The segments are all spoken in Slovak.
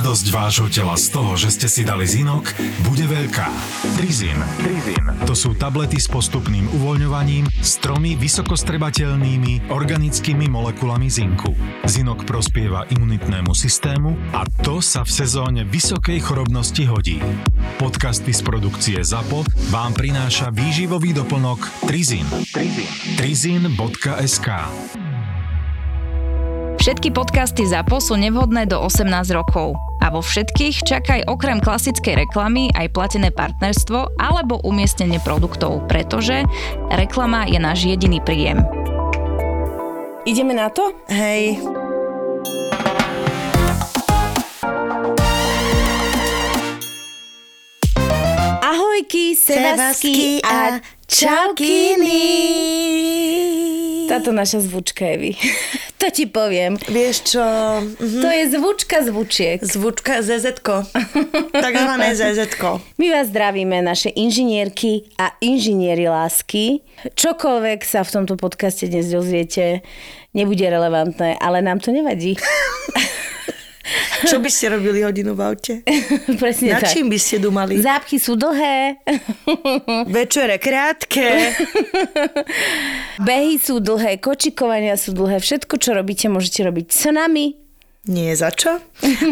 Radosť vášho tela z toho, že ste si dali zinok, bude veľká. Trizin. Trizin. To sú tablety s postupným uvoľňovaním s tromi vysokostrebateľnými organickými molekulami zinku. Zinok prospieva imunitnému systému a to sa v sezóne vysokej chorobnosti hodí. Podcasty z produkcie ZAPO vám prináša výživový doplnok Trizin. Trizin. Trizin.sk Všetky podcasty ZAPO sú nevhodné do 18 rokov. A vo všetkých čakaj okrem klasickej reklamy aj platené partnerstvo alebo umiestnenie produktov, pretože reklama je náš jediný príjem. Ideme na to? Hej. Ahojky, sevasky a čaukiny. Táto naša zvučka je vy. to ti poviem. Vieš čo? Mhm. To je zvučka zvučiek. Zvučka zz Takzvané zz My vás zdravíme, naše inžinierky a inžinieri lásky. Čokoľvek sa v tomto podcaste dnes dozviete, nebude relevantné, ale nám to nevadí. Čo by ste robili hodinu v aute? Presne Na tak. čím by ste dumali? Zápchy sú dlhé, Večere krátke. behy sú dlhé, kočikovania sú dlhé, všetko, čo robíte, môžete robiť s nami. Nie za čo.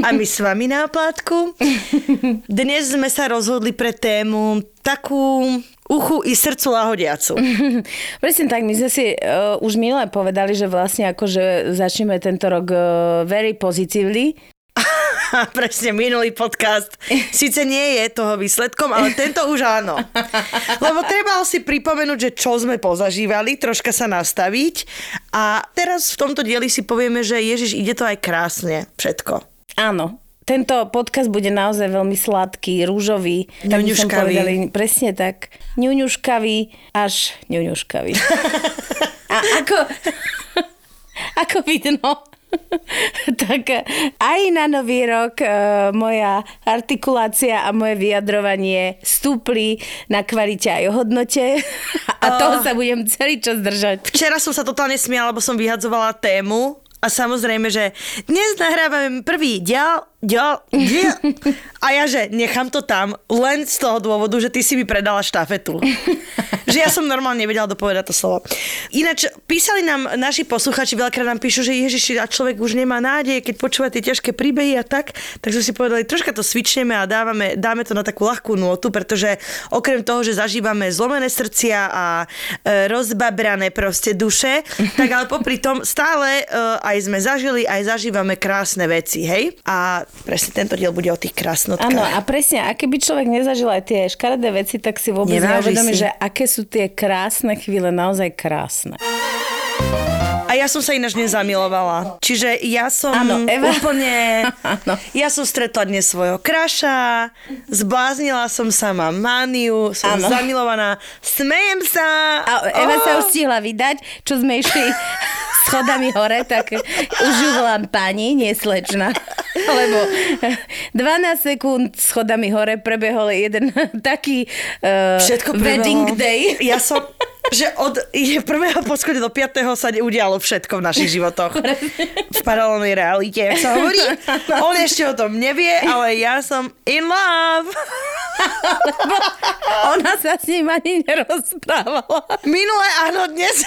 A my s vami na oplátku. Dnes sme sa rozhodli pre tému takú uchu i srdcu lahodiacu. Presne tak, my sme si uh, už minule povedali, že vlastne akože začneme tento rok uh, very positively. Presne minulý podcast síce nie je toho výsledkom, ale tento už áno. Lebo treba si pripomenúť, že čo sme pozažívali, troška sa nastaviť a teraz v tomto dieli si povieme, že Ježiš, ide to aj krásne, všetko. Áno, tento podcast bude naozaj veľmi sladký, rúžový. tak som povedali, Presne tak. Ňuňuškavý, až ňuňuškavý. A ako, ako vidno, tak aj na nový rok e, moja artikulácia a moje vyjadrovanie stúpli na kvalite aj hodnote. A toho sa budem celý čas držať. Včera som sa totálne smiala, lebo som vyhadzovala tému. A samozrejme, že dnes nahrávame prvý diel, diel, diel. A ja, že nechám to tam len z toho dôvodu, že ty si mi predala štafetu. že ja som normálne nevedela dopovedať to slovo. Ináč, písali nám naši posluchači, veľakrát nám píšu, že Ježiši, a človek už nemá nádej, keď počúva tie ťažké príbehy a tak, tak sme si povedali, troška to svičneme a dávame, dáme to na takú ľahkú nôtu, pretože okrem toho, že zažívame zlomené srdcia a e, rozbabrané proste duše, tak ale popri tom stále e, aj sme zažili, aj zažívame krásne veci, hej? A presne tento diel bude o tých krásnotkách. Áno, a presne, a keby človek nezažil aj tie škaredé veci, tak si vôbec Neváži neuvedomí, si. že aké sú tie krásne chvíle, naozaj krásne. A ja som sa ináč nezamilovala. Čiže ja som Áno, Eva. úplne... Áno. Ja som stretla dnes svojho kraša, zbláznila som sa, mám mániu, som Áno. zamilovaná, smejem sa. A Eva Oh! sa už stihla vydať, čo sme išli schodami hore, tak už ju volám pani, nie slečna. Lebo 12 sekúnd schodami hore prebehol jeden taký uh, Všetko wedding day. Ja som, že od prvého poschodia do piatého sa udialo všetko v našich životoch. V paralelnej realite, jak sa hovorí. On ešte o tom nevie, ale ja som in love. Ona sa s ním ani nerozprávala. Minule, áno, dnes.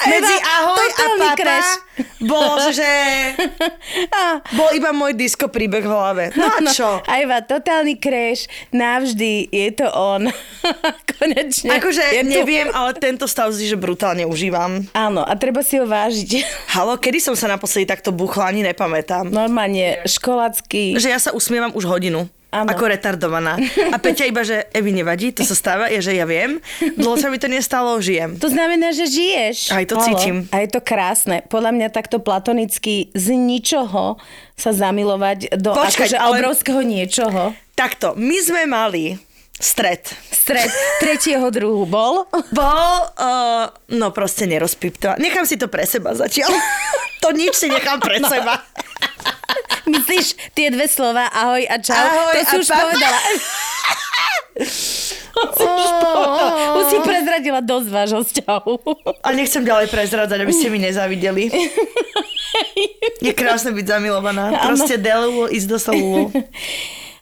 Medzi ahoj a papa crash. bolo, že bol iba môj disco príbeh v hlave. No a čo? A Eva, totálny crash, navždy je to on. Konečne. Akože je tu. neviem, ale tento stav si, že brutálne užívam. Áno, a treba si ho vážiť. Halo, kedy som sa naposledy takto buchla, ani nepamätám. Normálne školácky. Že ja sa usmievam už hodinu. Áno. Ako retardovaná. A Peťa iba, že Evi nevadí, to sa stáva, je, že ja viem. Dlho sa mi to nestalo, žijem. To znamená, že žiješ. Aj to Halo. cítim. A je to krásne. Podľa mňa takto platonicky z ničoho sa zamilovať do Počkať, akože ale- obrovského niečoho. Takto, my sme mali stret. Stred tretieho druhu bol. Bol, uh, no proste nerozpiptovať. Nechám si to pre seba zatiaľ. to nič si nechám pre seba. Myslíš tie dve slova ahoj a čau? Ahoj to si už pa- povedala. Už si prezradila dosť vášho vzťahu. A nechcem ďalej prezradzať, aby ste mi nezávideli. Je krásne byť zamilovaná. Proste Delu is the soul.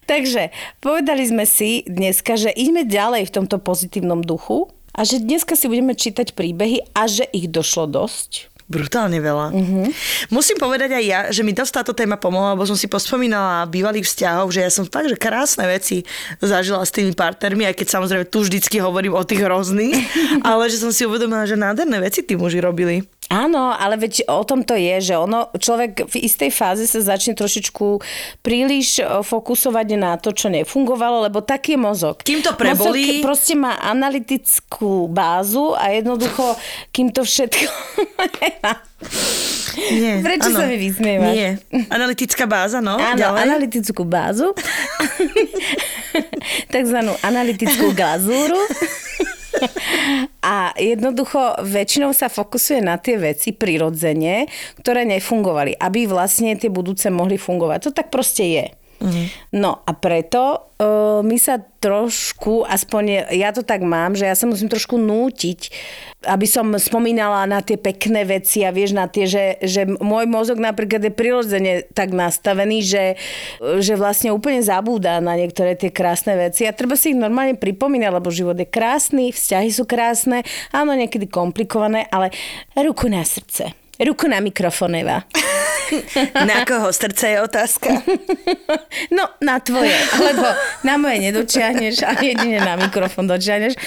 Takže povedali sme si dneska, že ideme ďalej v tomto pozitívnom duchu a že dneska si budeme čítať príbehy a že ich došlo dosť. Brutálne veľa. Mm-hmm. Musím povedať aj ja, že mi dosť táto téma pomohla, lebo som si pospomínala bývalých vzťahov, že ja som fakt, že krásne veci zažila s tými partnermi, aj keď samozrejme tu vždycky hovorím o tých hrozných, ale že som si uvedomila, že nádherné veci tí muži robili. Áno, ale veď o tom to je, že ono, človek v istej fáze sa začne trošičku príliš e, fokusovať na to, čo nefungovalo, lebo taký je mozog. Kým to prebolí... Mozog proste má analytickú bázu a jednoducho, kým to všetko... Nie, Prečo áno. sa mi vysmievaš? Nie. Analytická báza, no. Áno, ďalej. analytickú bázu, takzvanú analytickú glazúru. A jednoducho väčšinou sa fokusuje na tie veci prirodzene, ktoré nefungovali, aby vlastne tie budúce mohli fungovať. To tak proste je. No a preto uh, my sa trošku, aspoň ja to tak mám, že ja sa musím trošku nútiť, aby som spomínala na tie pekné veci a vieš na tie, že, že môj mozog napríklad je prirodzene tak nastavený, že, že vlastne úplne zabúda na niektoré tie krásne veci a treba si ich normálne pripomínať, lebo život je krásny, vzťahy sú krásne, áno, niekedy komplikované, ale ruku na srdce. Ruku na mikrofón, Eva. Na koho srdce je otázka? No, na tvoje, lebo na moje nedočiahneš a jedine na mikrofón dočiahneš.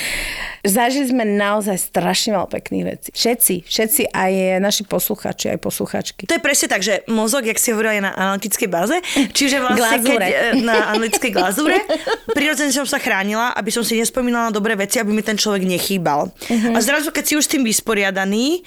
Zažili sme naozaj strašne veľa pekných vecí. Všetci, všetci, aj naši posluchači, aj posluchačky. To je presne tak, že mozog, jak si hovorila, je na analytickej báze, čiže vlastne Glazúre. keď, na analytickej glazúre, prirodzene som sa chránila, aby som si nespomínala na dobré veci, aby mi ten človek nechýbal. A zrazu, keď si už s tým vysporiadaný,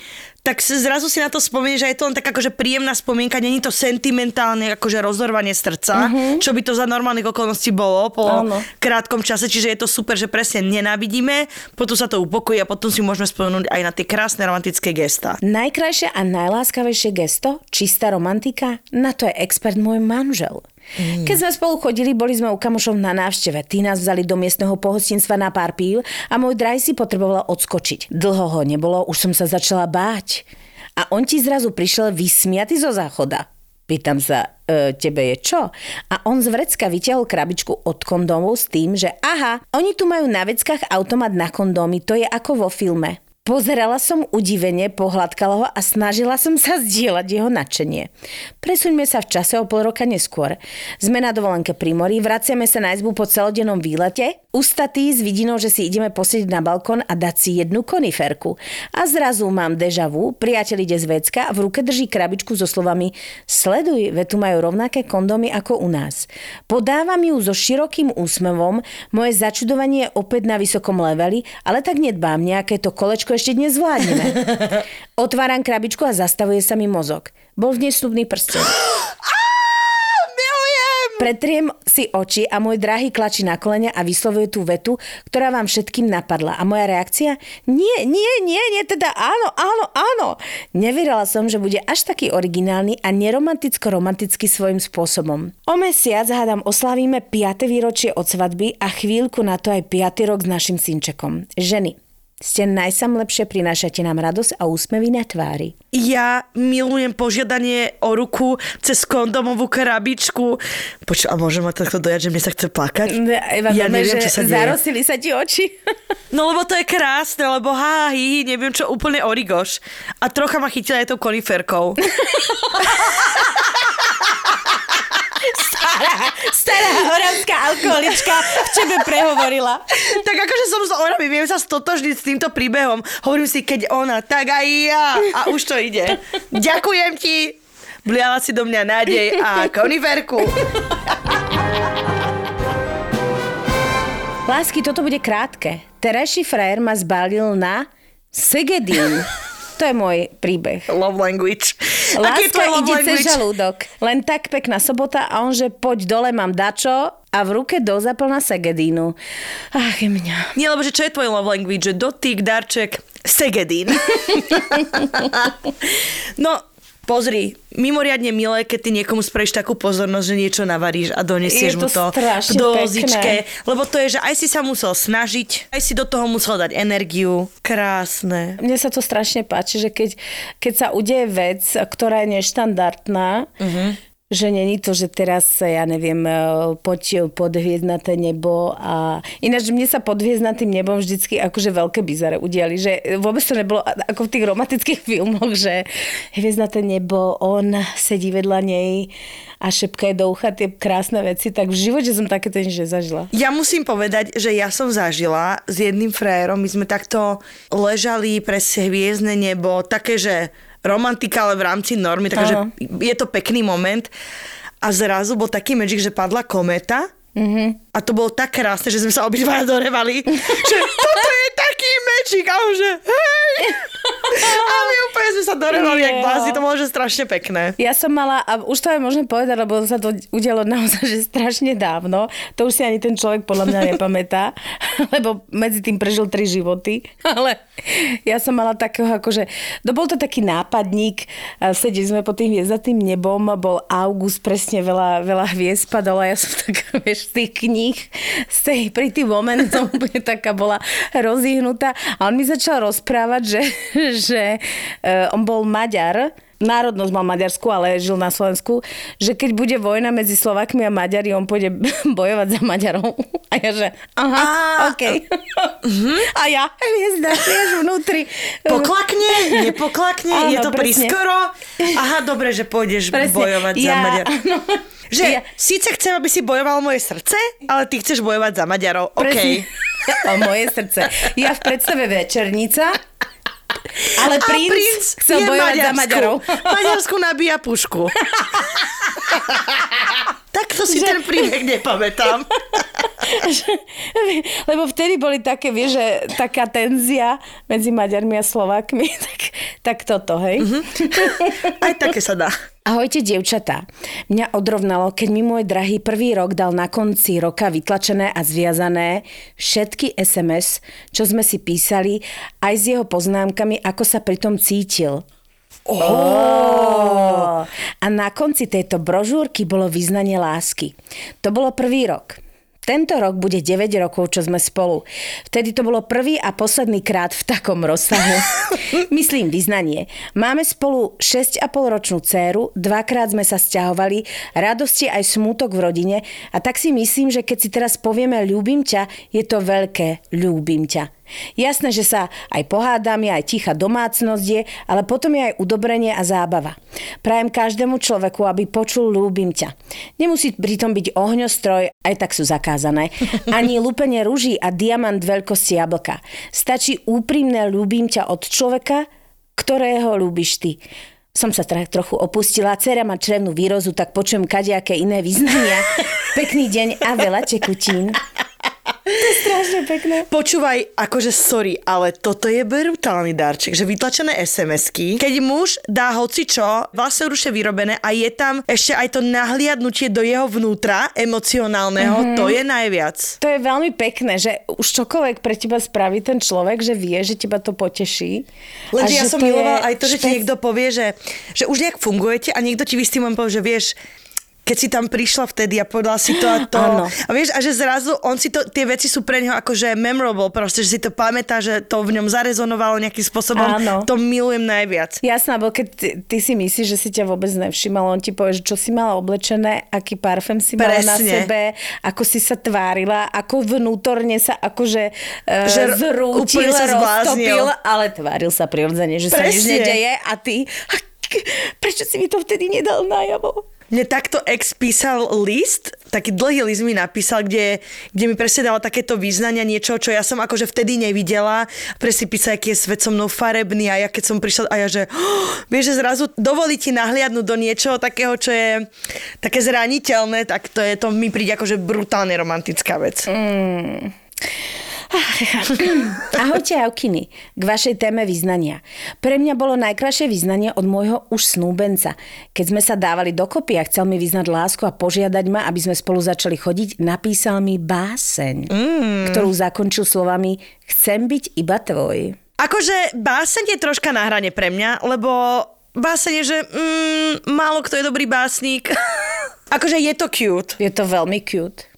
tak zrazu si na to spomenieš, že je to len tak akože príjemná spomienka, není to sentimentálne akože rozorvanie srdca, čo by to za normálnych okolností bolo po Áno. krátkom čase, čiže je to super, že presne nenávidíme, potom sa to upokojí a potom si môžeme spomenúť aj na tie krásne romantické gesta. Najkrajšie a najláskavejšie gesto, čistá romantika, na to je expert môj manžel. Keď sme spolu chodili, boli sme u kamošov na návšteve. Tí nás vzali do miestneho pohostinstva na pár pív a môj draj si potrebovala odskočiť. Dlho ho nebolo, už som sa začala báť. A on ti zrazu prišiel vysmiatý zo záchoda. Pýtam sa, e, tebe je čo? A on z vrecka vyťahol krabičku od kondómov s tým, že aha, oni tu majú na veckách automat na kondómy, to je ako vo filme. Pozerala som udivene, pohľadkala ho a snažila som sa zdieľať jeho nadšenie. Presuňme sa v čase o pol roka neskôr. Sme na dovolenke pri mori, vraciame sa na izbu po celodennom výlete, ustatý s vidinou, že si ideme posieť na balkón a dať si jednu koniferku. A zrazu mám deja vu, priateľ ide z vecka a v ruke drží krabičku so slovami Sleduj, ve tu majú rovnaké kondómy ako u nás. Podávam ju so širokým úsmevom, moje začudovanie je opäť na vysokom leveli, ale tak nedbám, nejaké to kolečko ešte dnes zvládneme. Otváram krabičku a zastavuje sa mi mozog. Bol v nej snubný prsten. Milujem! Pretriem si oči a môj drahý klačí na kolene a vyslovuje tú vetu, ktorá vám všetkým napadla. A moja reakcia? Nie, nie, nie, nie, teda áno, áno, áno. Neverila som, že bude až taký originálny a neromanticko-romantický svojím spôsobom. O mesiac, hádam, oslavíme 5. výročie od svadby a chvíľku na to aj 5. rok s našim synčekom. Ženy, ste najsamlepšie, prinášate nám radosť a úsmevy na tvári. Ja milujem požiadanie o ruku cez kondomovú krabičku. Počuj, a môžem ma takto dojať, že mne sa chce plakať? Eva, ja dome, neviem, že čo sa deje. zarosili sa ti oči. No lebo to je krásne, lebo há, hi, neviem čo, úplne origoš. A trocha ma chytila aj tou koniferkou. stará, oravská alkoholička v tebe prehovorila. tak akože som z Oravy, viem sa stotožniť s týmto príbehom. Hovorím si, keď ona, tak aj ja. A už to ide. Ďakujem ti. Bliala si do mňa nádej a koniferku. Lásky, toto bude krátke. Terajší frajer ma zbalil na Segedín. To je môj príbeh. Love language. Láska ide cez žalúdok. Len tak pekná sobota a on, že poď dole, mám dačo a v ruke dozaplná Segedínu. Ach, je mňa. Nie, lebo že čo je tvoj love language? Dotyk, darček, segedín. no, Pozri, mimoriadne milé, keď ty niekomu spravíš takú pozornosť, že niečo navaríš a donesieš mu to to v strašne dozičke. pekné. Lebo to je, že aj si sa musel snažiť, aj si do toho musel dať energiu. Krásne. Mne sa to strašne páči, že keď, keď sa udeje vec, ktorá je neštandardná, uh-huh. Že není to, že teraz, ja neviem, e, poď pod hviezdnaté nebo a ináč mne sa pod hviezdnatým nebom vždycky akože veľké bizare udiali, že vôbec to nebolo ako v tých romantických filmoch, že hviezdnaté nebo, on sedí vedľa nej a šepka je do ucha tie krásne veci, tak v živote som takéto nič nezažila. Ja musím povedať, že ja som zažila s jedným frajerom, my sme takto ležali pre hviezdne nebo, také, že romantika, ale v rámci normy, takže je to pekný moment. A zrazu bol taký magic, že padla kometa Mhm. a to bolo tak krásne, že sme sa obidva dorevali, že toto je taký magic a on že hej! A my úplne sme sa dorevali, jak blázni, to bolo že strašne pekné. Ja som mala, a už to aj môžem povedať, lebo sa to udialo naozaj že strašne dávno, to už si ani ten človek podľa mňa nepamätá, lebo medzi tým prežil tri životy, ale ja som mala takého akože, no bol to taký nápadník, sedeli sme pod tým hviezdatým nebom, bol august, presne veľa, veľa hviezd padalo a ja som tak, vieš, z tých kníh, z tej, pri tým moment som úplne taká bola rozíhnutá a on mi začal rozprávať, že, že uh, on bol Maďar, národnosť mal maďarsku, ale žil na Slovensku, že keď bude vojna medzi Slovakmi a Maďari, on pôjde bojovať za Maďarov. A ja že, aha, Á, OK. A ja, hviezda, vieš, vnútri. Poklakne, nepoklakne, Áno, je to presne. prískoro. Aha, dobre, že pôjdeš Presne. bojovať za ja, Maďar. Áno, Že ja, síce chcem, aby si bojoval moje srdce, ale ty chceš bojovať za Maďarov. OK. presne. O moje srdce. Ja v predstave večernica, ale A princ, princ chcel bojovať za Maďarsku. Maďarov. Maďarsku nabíja pušku. Takto si ten príbeh nepamätám. Lebo vtedy boli také, vieš, že taká tenzia medzi Maďarmi a Slovákmi, tak, tak toto, hej. Aj také sa dá. Ahojte, dievčatá. Mňa odrovnalo, keď mi môj drahý prvý rok dal na konci roka vytlačené a zviazané všetky SMS, čo sme si písali, aj s jeho poznámkami, ako sa pri tom cítil. Oh. A na konci tejto brožúrky bolo vyznanie lásky. To bolo prvý rok. Tento rok bude 9 rokov, čo sme spolu. Vtedy to bolo prvý a posledný krát v takom rozsahu. Myslím vyznanie. Máme spolu 6,5 ročnú dceru, dvakrát sme sa sťahovali, radosti aj smútok v rodine a tak si myslím, že keď si teraz povieme ľúbim ťa, je to veľké ľúbim ťa. Jasné, že sa aj pohádame, aj tichá domácnosť je, ale potom je aj udobrenie a zábava. Prajem každému človeku, aby počul ľúbim ťa. Nemusí pritom byť ohňostroj, aj tak sú zakázané, ani lúpenie rúží a diamant veľkosti jablka. Stačí úprimné ľúbim ťa od človeka, ktorého ľúbiš ty. Som sa teda trochu opustila, dcera má črevnú výrozu, tak počujem kadejaké iné význania. Pekný deň a veľa tekutín. To je strašne pekné. Počúvaj, akože sorry, ale toto je brutálny darček, že vytlačené SMS-ky, keď muž dá hoci čo, vlastne ruše vyrobené a je tam ešte aj to nahliadnutie do jeho vnútra emocionálneho, mm-hmm. to je najviac. To je veľmi pekné, že už čokoľvek pre teba spraví ten človek, že vie, že teba to poteší. Lenže ja som milovala aj to, že ti niekto povie, že, že už nejak fungujete a niekto ti v istý moment povie, že vieš, keď si tam prišla vtedy a povedala si to a to. Áno. A vieš, a že zrazu on si to, tie veci sú pre neho akože memorable, proste, že si to pamätá, že to v ňom zarezonovalo nejakým spôsobom. Áno. To milujem najviac. Jasná, bo keď ty, ty si myslíš, že si ťa vôbec nevšimal, on ti povie, že čo si mala oblečené, aký parfém si mala na Presne. sebe, ako si sa tvárila, ako vnútorne sa akože uh, Že zrútil, sa roztopil, ale tváril sa prirodzene, že sa nič Presne. nedeje a ty, "A k- prečo si mi to vtedy nedal najavo? Mne takto ex písal list, taký dlhý list mi napísal, kde, kde mi presne dala takéto význania, niečo, čo ja som akože vtedy nevidela. Presne písal, aký je svet so mnou farebný a ja keď som prišla a ja, že oh, vieš, že zrazu dovolí ti nahliadnúť do niečoho takého, čo je také zraniteľné, tak to je, to mi príde akože brutálne romantická vec. Mm. Ahojte, Aukiny, k vašej téme vyznania. Pre mňa bolo najkrajšie vyznanie od môjho už snúbenca. Keď sme sa dávali dokopy a chcel mi vyznať lásku a požiadať ma, aby sme spolu začali chodiť, napísal mi báseň, mm. ktorú zakončil slovami Chcem byť iba tvoj. Akože báseň je troška na hrane pre mňa, lebo básenie, že mm, málo kto je dobrý básnik. akože je to cute. Je to veľmi cute.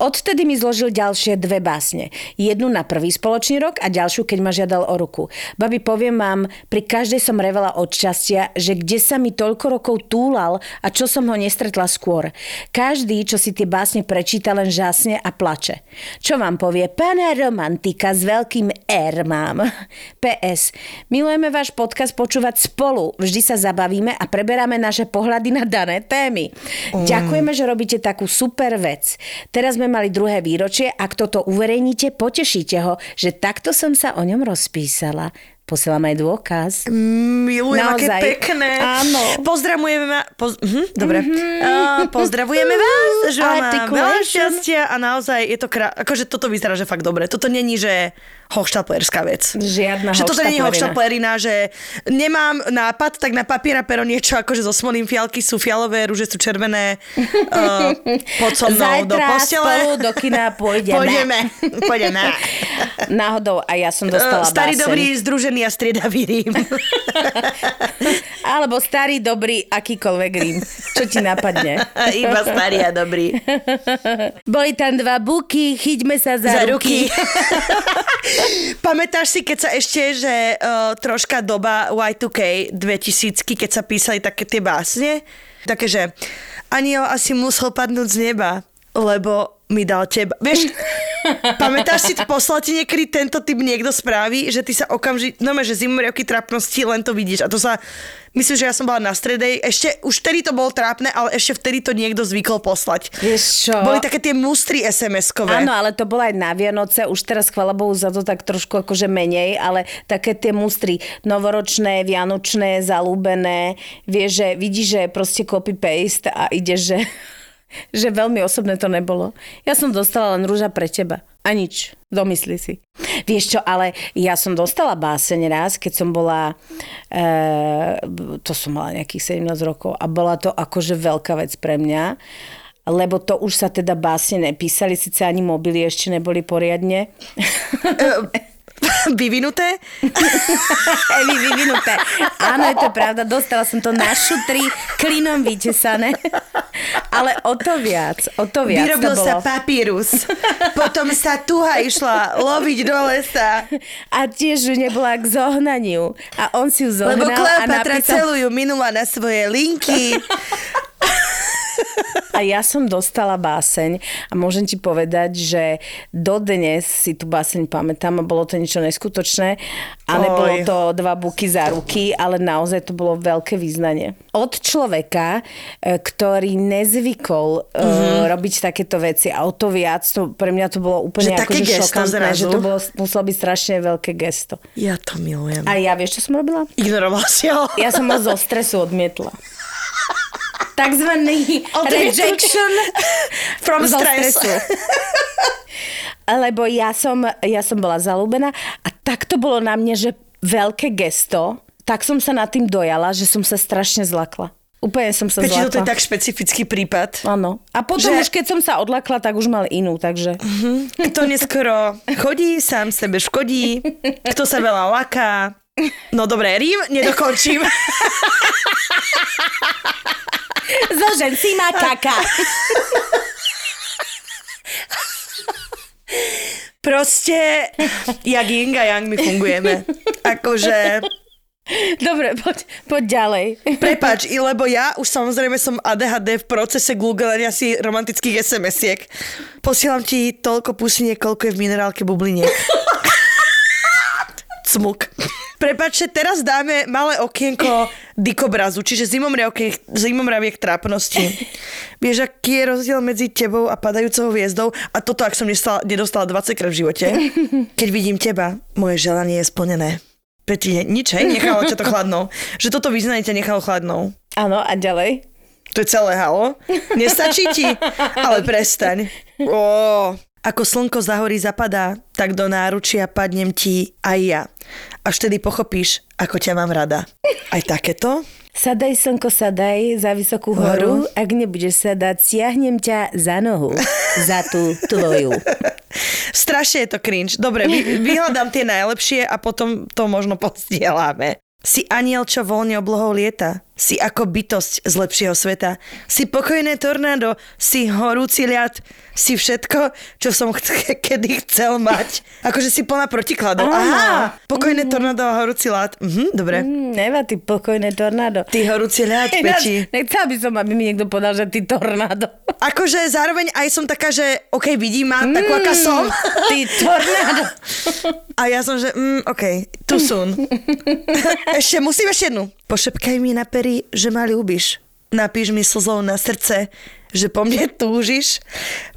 Odtedy mi zložil ďalšie dve básne. Jednu na prvý spoločný rok a ďalšiu, keď ma žiadal o ruku. Babi, poviem vám, pri každej som revala od šťastia, že kde sa mi toľko rokov túlal a čo som ho nestretla skôr. Každý, čo si tie básne prečíta, len žasne a plače. Čo vám povie? Pána romantika s veľkým R mám. PS. Milujeme váš podcast počúvať spolu. Vždy sa zabavíme a preberáme naše pohľady na dané témy. Mm. Ďakujeme, že robíte takú super vec. Teraz sme mali druhé výročie, ak toto uverejníte, potešíte ho, že takto som sa o ňom rozpísala. Posielam aj dôkaz. Milujem, aké pekné. Áno. Pozdravujeme ma... Poz, hm, dobre. Mm-hmm. Uh, pozdravujeme vás, že má veľa šťastia a naozaj je to krá... Akože toto vyzerá, že fakt dobre. Toto není, že hochštaplerská vec. Žiadna Že toto není hochštaplerina, že nemám nápad, tak na papier a pero niečo akože so smolím fialky sú fialové, rúže sú červené. Uh, pod so mnou Zajtra do postele. spolu do kina pôjdeme. Pôjdeme. Pôjdeme. Náhodou a ja som dostala Uh, starý báseň. dobrý združený a striedavý Rím. Alebo starý, dobrý, akýkoľvek rím. Čo ti napadne? Iba starý a dobrý. Boli tam dva buky, chyťme sa za, Za ruky. ruky. Pamätáš si, keď sa ešte, že uh, troška doba Y2K 2000 keď sa písali také tie básne? Také, že aniel asi musel padnúť z neba, lebo mi dal teba. Vieš, pamätáš si, poslal ti niekedy tento typ niekto spraví, že ty sa okamžite, no že zimomriavky trápnosti, len to vidíš. A to sa, myslím, že ja som bola na strede, ešte, už vtedy to bolo trápne, ale ešte vtedy to niekto zvykol poslať. Vieš čo? Boli také tie mustry SMS-kové. Áno, ale to bolo aj na Vianoce, už teraz chvala Bohu za to tak trošku akože menej, ale také tie mustry novoročné, vianočné, zalúbené, vieš, že vidíš, že proste copy-paste a ide, že, že veľmi osobné to nebolo. Ja som dostala len rúža pre teba. A nič. Domysli si. Vieš čo, ale ja som dostala báseň raz, keď som bola, e, to som mala nejakých 17 rokov a bola to akože veľká vec pre mňa lebo to už sa teda básne nepísali, síce ani mobily ešte neboli poriadne. Vyvinuté? Evi, vyvinuté. Áno, je to pravda, dostala som to na šutri, klinom vytesané. Ale o to viac, o to viac Vyrobil to bolo. sa papírus. Potom sa tuha išla loviť do lesa. A tiež nebola k zohnaniu. A on si ju zohnal Lebo a Kleopatra napísal... celú ju minula na svoje linky. A ja som dostala báseň a môžem ti povedať, že dodnes si tú báseň pamätám a bolo to niečo neskutočné a nebolo Oj. to dva buky za ruky, ale naozaj to bolo veľké význanie. Od človeka, e, ktorý nezvykol mm-hmm. robiť takéto veci a o to viac, to, pre mňa to bolo úplne Že také akože gesto šokantné, že to bolo, muselo byť strašne veľké gesto. Ja to milujem. A ja vieš, čo som robila? Ignorovala si ho. Ja som ho zo stresu odmietla. Takzvaný rejection From stress. Lebo ja som, ja som bola zalúbená a tak to bolo na mne, že veľké gesto, tak som sa nad tým dojala, že som sa strašne zlakla. Úplne som sa Peči, toto je zlakla. tak špecifický prípad. Áno. A potom Že- už keď som sa odlakla, tak už mal inú, takže... Kto neskoro chodí, sám sebe škodí. Kto sa veľa laká. No dobré, Rím, nedokončím. Zožen si ma kaká. Proste, jak yin a yang my fungujeme. Akože, Dobre, poď, poď ďalej. prepač, i lebo ja už samozrejme som ADHD v procese googlenia si romantických SMS-iek. Posielam ti toľko pusiniek, koľko je v minerálke bubliniek. Cmuk. Prepačte, teraz dáme malé okienko dikobrazu, čiže zimomriavky, zimomriaviek trápnosti. Vieš, aký je rozdiel medzi tebou a padajúcou hviezdou? A toto, ak som nedostala, nedostala 20 krát v živote. Keď vidím teba, moje želanie je splnené. Peti, nič, hej, nechalo ťa to chladnou. Že toto vyznanie ťa nechalo chladnou. Áno, a ďalej? To je celé, halo? Nestačí ti? Ale prestaň. Ó. Ako slnko za hory zapadá, tak do náručia padnem ti aj ja. Až vtedy pochopíš, ako ťa mám rada. Aj takéto? Sadaj, slnko, sadaj za vysokú horu. Ak nebudeš sadať, siahnem ťa za nohu. Za tú tvoju. Strašne je to cringe. Dobre, vy, vyhľadám tie najlepšie a potom to možno postielame. Si aniel, čo voľne oblohou lieta. Si ako bytosť z lepšieho sveta. Si pokojné tornádo. Si horúci ľad. Si všetko, čo som ch- kedy chcel mať. Akože si plná protikladov. Aha, pokojné tornádo a horúci ľad. Mhm, dobre. Mm, Neva, ty pokojné tornádo. Ty horúci ľad, Peti. Nechcela by som, aby mi niekto povedal, že ty tornádo. Akože zároveň aj som taká, že OK, vidím ma takú, aká som. Ty tornádo. A ja som, že mm, OK, too soon. ešte, musím ešte jednu. Pošepkaj mi na pery, že ma ľúbiš. Napíš mi slzou na srdce, že po mne túžiš.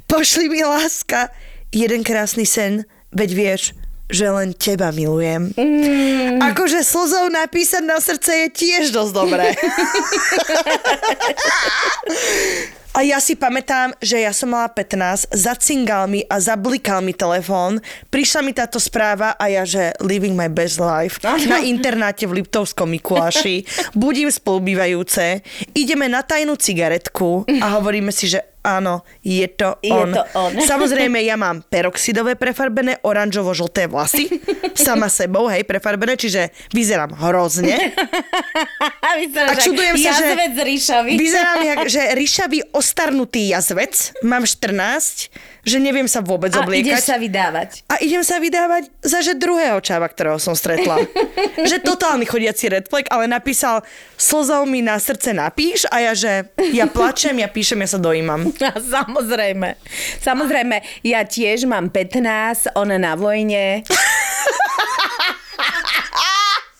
Pošli mi láska jeden krásny sen, veď vieš, že len teba milujem. Mm. Akože slzou napísať na srdce je tiež dosť dobré. A ja si pamätám, že ja som mala 15, zacingal mi a zablikal mi telefón, prišla mi táto správa a ja, že living my best life, na internáte v Liptovskom Mikuláši, budím spolubývajúce, ideme na tajnú cigaretku a hovoríme si, že áno, je to Je on. to on. Samozrejme, ja mám peroxidové prefarbené, oranžovo-žlté vlasy, sama sebou, hej, prefarbené, čiže vyzerám hrozne. A, vyzerá, A čudujem sa, že- Jazvec ríšavý. Vyzerám, jak, že ríšavý ostarnutý jazvec, mám 14, že neviem sa vôbec A obliekať. ideš sa vydávať. A idem sa vydávať za že druhého čáva, ktorého som stretla. že totálny chodiaci red flag, ale napísal slzou mi na srdce napíš a ja, že ja plačem, ja píšem, ja sa dojímam. A samozrejme. Samozrejme, ja tiež mám 15, ona na vojne.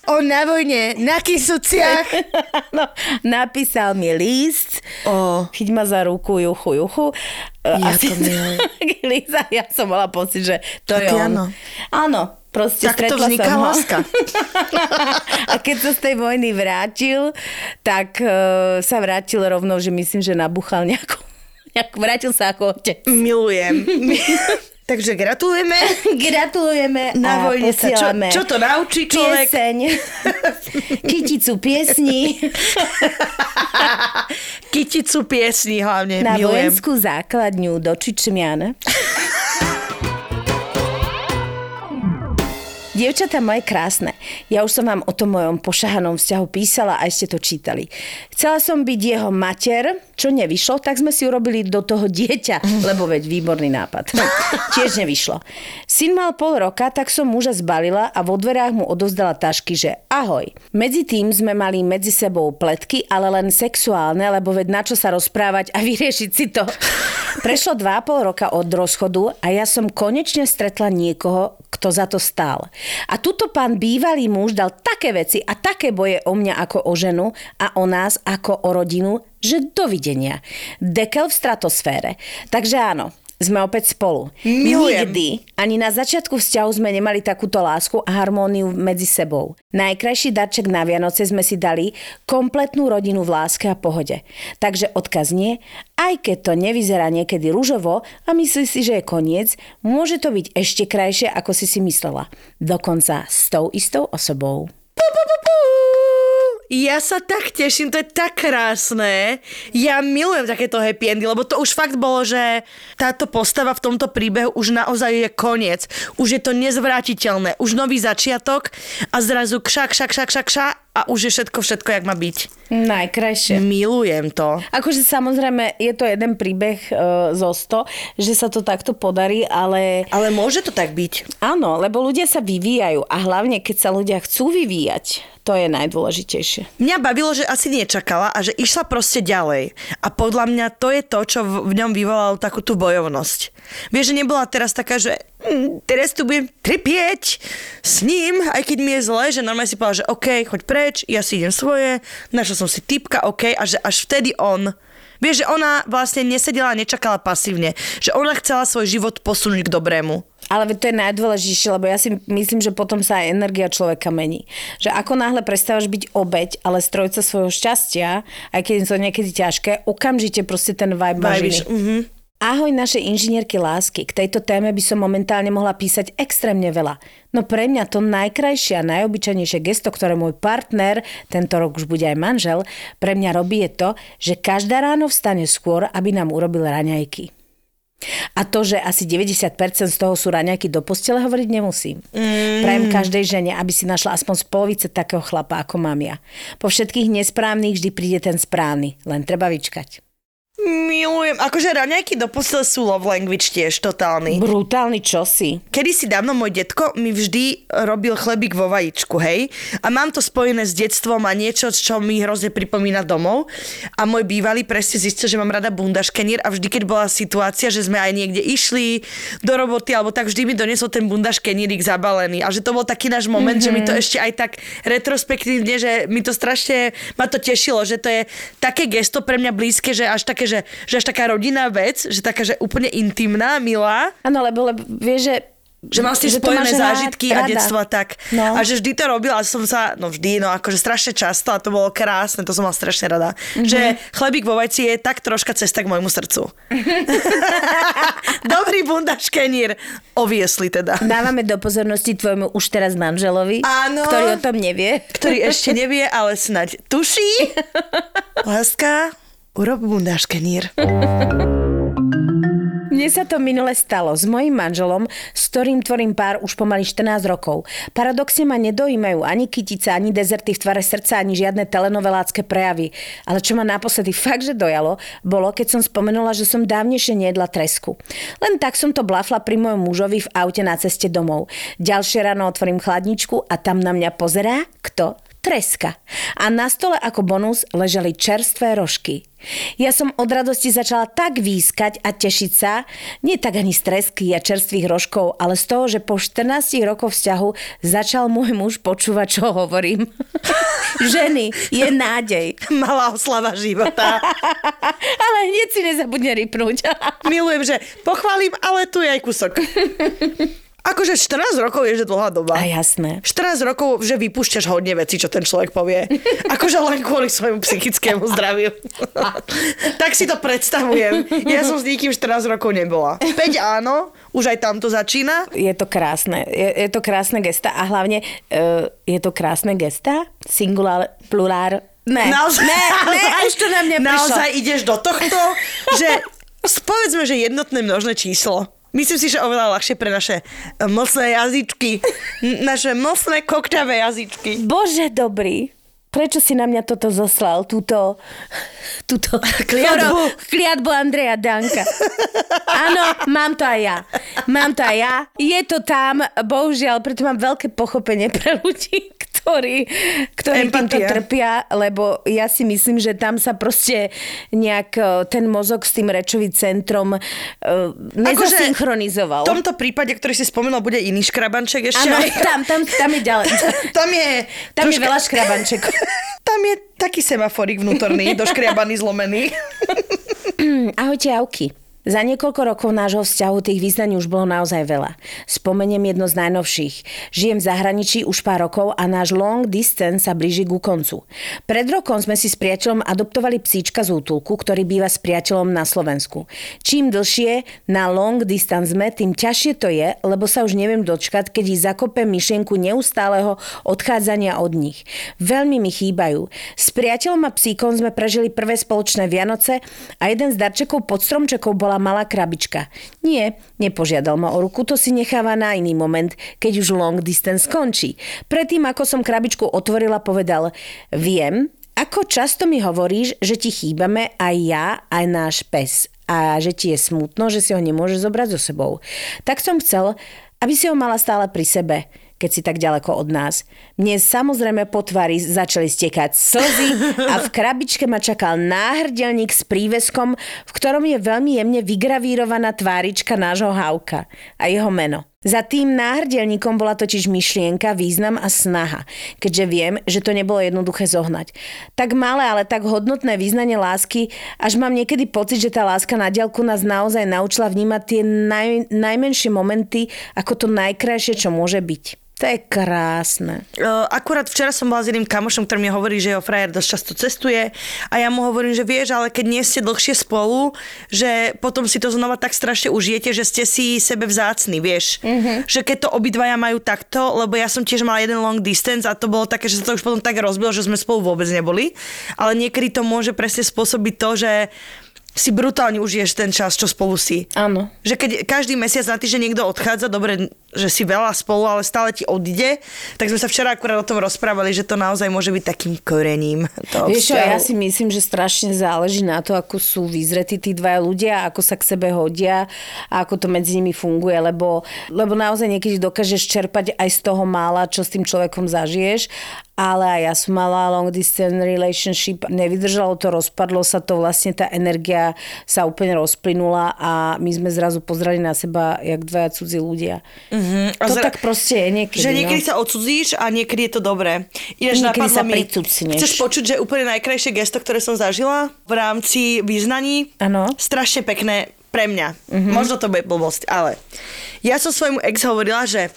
On na vojne, na kysúciach. no, napísal mi list, O. chyť ma za ruku, juchu, juchu. Ja to milujem. Liza, ja som mala pocit, že to A je on. áno. Áno, proste Tak to vzniká som ho. láska. A keď sa z tej vojny vrátil, tak uh, sa vrátil rovno, že myslím, že nabuchal nejakú, nejakú vrátil sa ako otec. Milujem. Takže gratulujeme. Gratulujeme Na a vojne sa. Čo, čo to naučí človek? Pieseň, kyticu piesní Kyticu piesní hlavne. na Milujem. vojenskú základňu do Čičmian. Dievčatá moje krásne, ja už som vám o tom mojom pošahanom vzťahu písala a ste to čítali. Chcela som byť jeho mater, čo nevyšlo, tak sme si urobili do toho dieťa, lebo veď výborný nápad. Tiež nevyšlo. Syn mal pol roka, tak som muža zbalila a vo dverách mu odozdala tašky, že ahoj. Medzi tým sme mali medzi sebou pletky, ale len sexuálne, lebo veď na čo sa rozprávať a vyriešiť si to. Prešlo 2,5 roka od rozchodu a ja som konečne stretla niekoho, kto za to stál. A tuto pán bývalý muž dal také veci a také boje o mňa ako o ženu a o nás ako o rodinu, že dovidenia. Dekel v stratosfére. Takže áno, sme opäť spolu. Milujem. Nikdy ani na začiatku vzťahu sme nemali takúto lásku a harmóniu medzi sebou. Najkrajší darček na Vianoce sme si dali kompletnú rodinu v láske a pohode. Takže odkaz nie, aj keď to nevyzerá niekedy rúžovo a myslí si, že je koniec, môže to byť ešte krajšie, ako si si myslela. Dokonca s tou istou osobou. Pu, pu, pu, pu. Ja sa tak teším, to je tak krásne. Ja milujem takéto happy endy, lebo to už fakt bolo, že táto postava v tomto príbehu už naozaj je koniec. Už je to nezvrátiteľné. Už nový začiatok a zrazu kša, kša, kša, kša, kša a už je všetko, všetko, jak má byť. Najkrajšie. Milujem to. Akože samozrejme je to jeden príbeh e, zo 100, že sa to takto podarí, ale Ale môže to tak byť. áno, lebo ľudia sa vyvíjajú a hlavne keď sa ľudia chcú vyvíjať, to je najdôležitejšie. Mňa bavilo, že asi nečakala a že išla proste ďalej. A podľa mňa to je to, čo v ňom vyvolalo takú tú bojovnosť. Vieš, že nebola teraz taká, že "Mm, teraz tu budem trpieť s ním, aj keď mi je zle, že normálne si povedala, že OK, choď preč, ja si idem svoje, našla som si typka, OK, a že až vtedy on Vieš, že ona vlastne nesedela a nečakala pasívne. Že ona chcela svoj život posunúť k dobrému. Ale to je najdôležitejšie, lebo ja si myslím, že potom sa aj energia človeka mení. Že ako náhle prestávaš byť obeď, ale strojca svojho šťastia, aj keď je to niekedy ťažké, okamžite proste ten vibe máš iný. mhm. Ahoj naše inžinierky lásky. K tejto téme by som momentálne mohla písať extrémne veľa. No pre mňa to najkrajšie a najobyčajnejšie gesto, ktoré môj partner, tento rok už bude aj manžel, pre mňa robí je to, že každá ráno vstane skôr, aby nám urobil raňajky. A to, že asi 90% z toho sú raňajky do postele, hovoriť nemusím. Mm. Prajem každej žene, aby si našla aspoň z polovice takého chlapa, ako mám ja. Po všetkých nesprávnych vždy príde ten správny, len treba vyčkať. Milujem. Akože raňajky do postele sú love language tiež totálny. Brutálny čosi. Kedy si dávno môj detko mi vždy robil chlebík vo vajíčku, hej? A mám to spojené s detstvom a niečo, čo mi hrozne pripomína domov. A môj bývalý presne zistil, že mám rada bundaškenír a vždy, keď bola situácia, že sme aj niekde išli do roboty alebo tak, vždy mi doniesol ten bundaškenírik zabalený. A že to bol taký náš moment, mm-hmm. že mi to ešte aj tak retrospektívne, že mi to strašne, ma to tešilo, že to je také gesto pre mňa blízke, že až také, že, že až taká rodinná vec, že taká, že úplne intimná, milá. Áno, lebo, lebo vieš, že že mal si spojené zážitky rád, a detstvo a tak. No. A že vždy to robil a som sa, no vždy, no akože strašne často a to bolo krásne, to som mal strašne rada. Mm-hmm. Že chlebík vo vajci je tak troška cesta k môjmu srdcu. Dobrý bundaškenír, oviesli teda. Dávame do pozornosti tvojmu už teraz manželovi, Áno, ktorý o tom nevie. Ktorý ešte nevie, ale snaď tuší. Láska, urob bundaškenír. Mne sa to minule stalo s mojim manželom, s ktorým tvorím pár už pomaly 14 rokov. Paradoxne ma nedojímajú ani kytice, ani dezerty v tvare srdca, ani žiadne telenovelácké prejavy. Ale čo ma naposledy fakt, že dojalo, bolo, keď som spomenula, že som dávnejšie nejedla tresku. Len tak som to blafla pri mojom mužovi v aute na ceste domov. Ďalšie ráno otvorím chladničku a tam na mňa pozerá, kto? Treska. A na stole ako bonus ležali čerstvé rožky. Ja som od radosti začala tak výskať a tešiť sa, nie tak ani z tresky a čerstvých rožkov, ale z toho, že po 14 rokoch vzťahu začal môj muž počúvať, čo hovorím. Ženy, je nádej. Malá oslava života. ale hneď si nezabudne rypnúť. Milujem, že pochválim, ale tu je aj kusok. Akože 14 rokov je že dlhá doba. A jasné. 14 rokov, že vypúšťaš hodne veci, čo ten človek povie. Akože len kvôli svojmu psychickému zdraviu. tak si to predstavujem. Ja som s nikým 14 rokov nebola. 5 áno, už aj tam to začína. Je to krásne. Je, je to krásne gesta a hlavne uh, je to krásne gesta? Singular, plurár? Ne, naozaj, ne, ne, už to na mňa prišlo. Naozaj ideš do tohto, že povedzme, že jednotné množné číslo. Myslím si, že oveľa ľahšie pre naše eh, mocné jazyčky. naše mocné kokťavé jazyčky. Bože dobrý. Prečo si na mňa toto zoslal? Túto, túto kliatbu. kliatbu Andreja Danka. Áno, mám to aj ja. Mám to aj ja. Je to tam, bohužiaľ, preto mám veľké pochopenie pre ľudí, ktorí, ktorí týmto trpia, lebo ja si myslím, že tam sa proste nejak e, ten mozog s tým rečovým centrom uh, nezasynchronizoval. v tomto prípade, ktorý si spomenul, bude iný škrabanček ešte. Áno, tam, tam, tam je ďalej. tam je... Tam troška... je veľa škrabančekov. tam je taký semaforik vnútorný, doškriabaný, zlomený. Ahojte, Auky. Za niekoľko rokov nášho vzťahu tých význaní už bolo naozaj veľa. Spomeniem jedno z najnovších. Žijem v zahraničí už pár rokov a náš long distance sa blíži ku koncu. Pred rokom sme si s priateľom adoptovali psíčka z útulku, ktorý býva s priateľom na Slovensku. Čím dlhšie na long distance sme, tým ťažšie to je, lebo sa už neviem dočkať, keď ich zakopem myšlienku neustáleho odchádzania od nich. Veľmi mi chýbajú. S priateľom a psíkom sme prežili prvé spoločné Vianoce a jeden z darčekov pod stromčekou bola bola malá krabička. Nie, nepožiadal ma o ruku, to si necháva na iný moment, keď už long distance skončí. Predtým, ako som krabičku otvorila, povedal, viem, ako často mi hovoríš, že ti chýbame aj ja, aj náš pes a že ti je smutno, že si ho nemôže zobrať so sebou. Tak som chcel, aby si ho mala stále pri sebe keď si tak ďaleko od nás. Mne samozrejme po tvári začali stekať slzy a v krabičke ma čakal náhrdelník s príveskom, v ktorom je veľmi jemne vygravírovaná tvárička nášho Hauka a jeho meno. Za tým náhrdelníkom bola totiž myšlienka, význam a snaha, keďže viem, že to nebolo jednoduché zohnať. Tak malé, ale tak hodnotné význanie lásky, až mám niekedy pocit, že tá láska na diaľku nás naozaj naučila vnímať tie naj, najmenšie momenty ako to najkrajšie, čo môže byť. To je krásne. Akurát včera som bola s jedným kamošom, ktorý mi hovorí, že jeho frajer dosť často cestuje a ja mu hovorím, že vieš, ale keď nie ste dlhšie spolu, že potom si to znova tak strašne užijete, že ste si sebe vzácni, vieš. Mm-hmm. Že keď to obidvaja majú takto, lebo ja som tiež mala jeden long distance a to bolo také, že sa to už potom tak rozbilo, že sme spolu vôbec neboli. Ale niekedy to môže presne spôsobiť to, že si brutálne užiješ ten čas, čo spolu si. Áno. Že keď každý mesiac na týždeň niekto odchádza, dobre, že si veľa spolu, ale stále ti odíde, tak sme sa včera akurát o tom rozprávali, že to naozaj môže byť takým korením. Vieš čo, ja si myslím, že strašne záleží na to, ako sú vyzretí tí dvaja ľudia, ako sa k sebe hodia a ako to medzi nimi funguje, lebo, lebo naozaj niekedy dokážeš čerpať aj z toho mála, čo s tým človekom zažiješ, ale aj ja som mala long distance relationship, nevydržalo to, rozpadlo sa to, vlastne tá energia sa úplne rozplynula a my sme zrazu pozreli na seba, jak dvaja cudzí ľudia. A To zra- tak proste je niekedy. Že niekedy no. sa odsudzíš a niekedy je to dobré. Ináč Niekedy sa mi- pricucneš. Chceš počuť, že úplne najkrajšie gesto, ktoré som zažila v rámci význaní? Áno. Strašne pekné pre mňa. Mm-hmm. Možno to bude blbosť, ale ja som svojmu ex hovorila, že,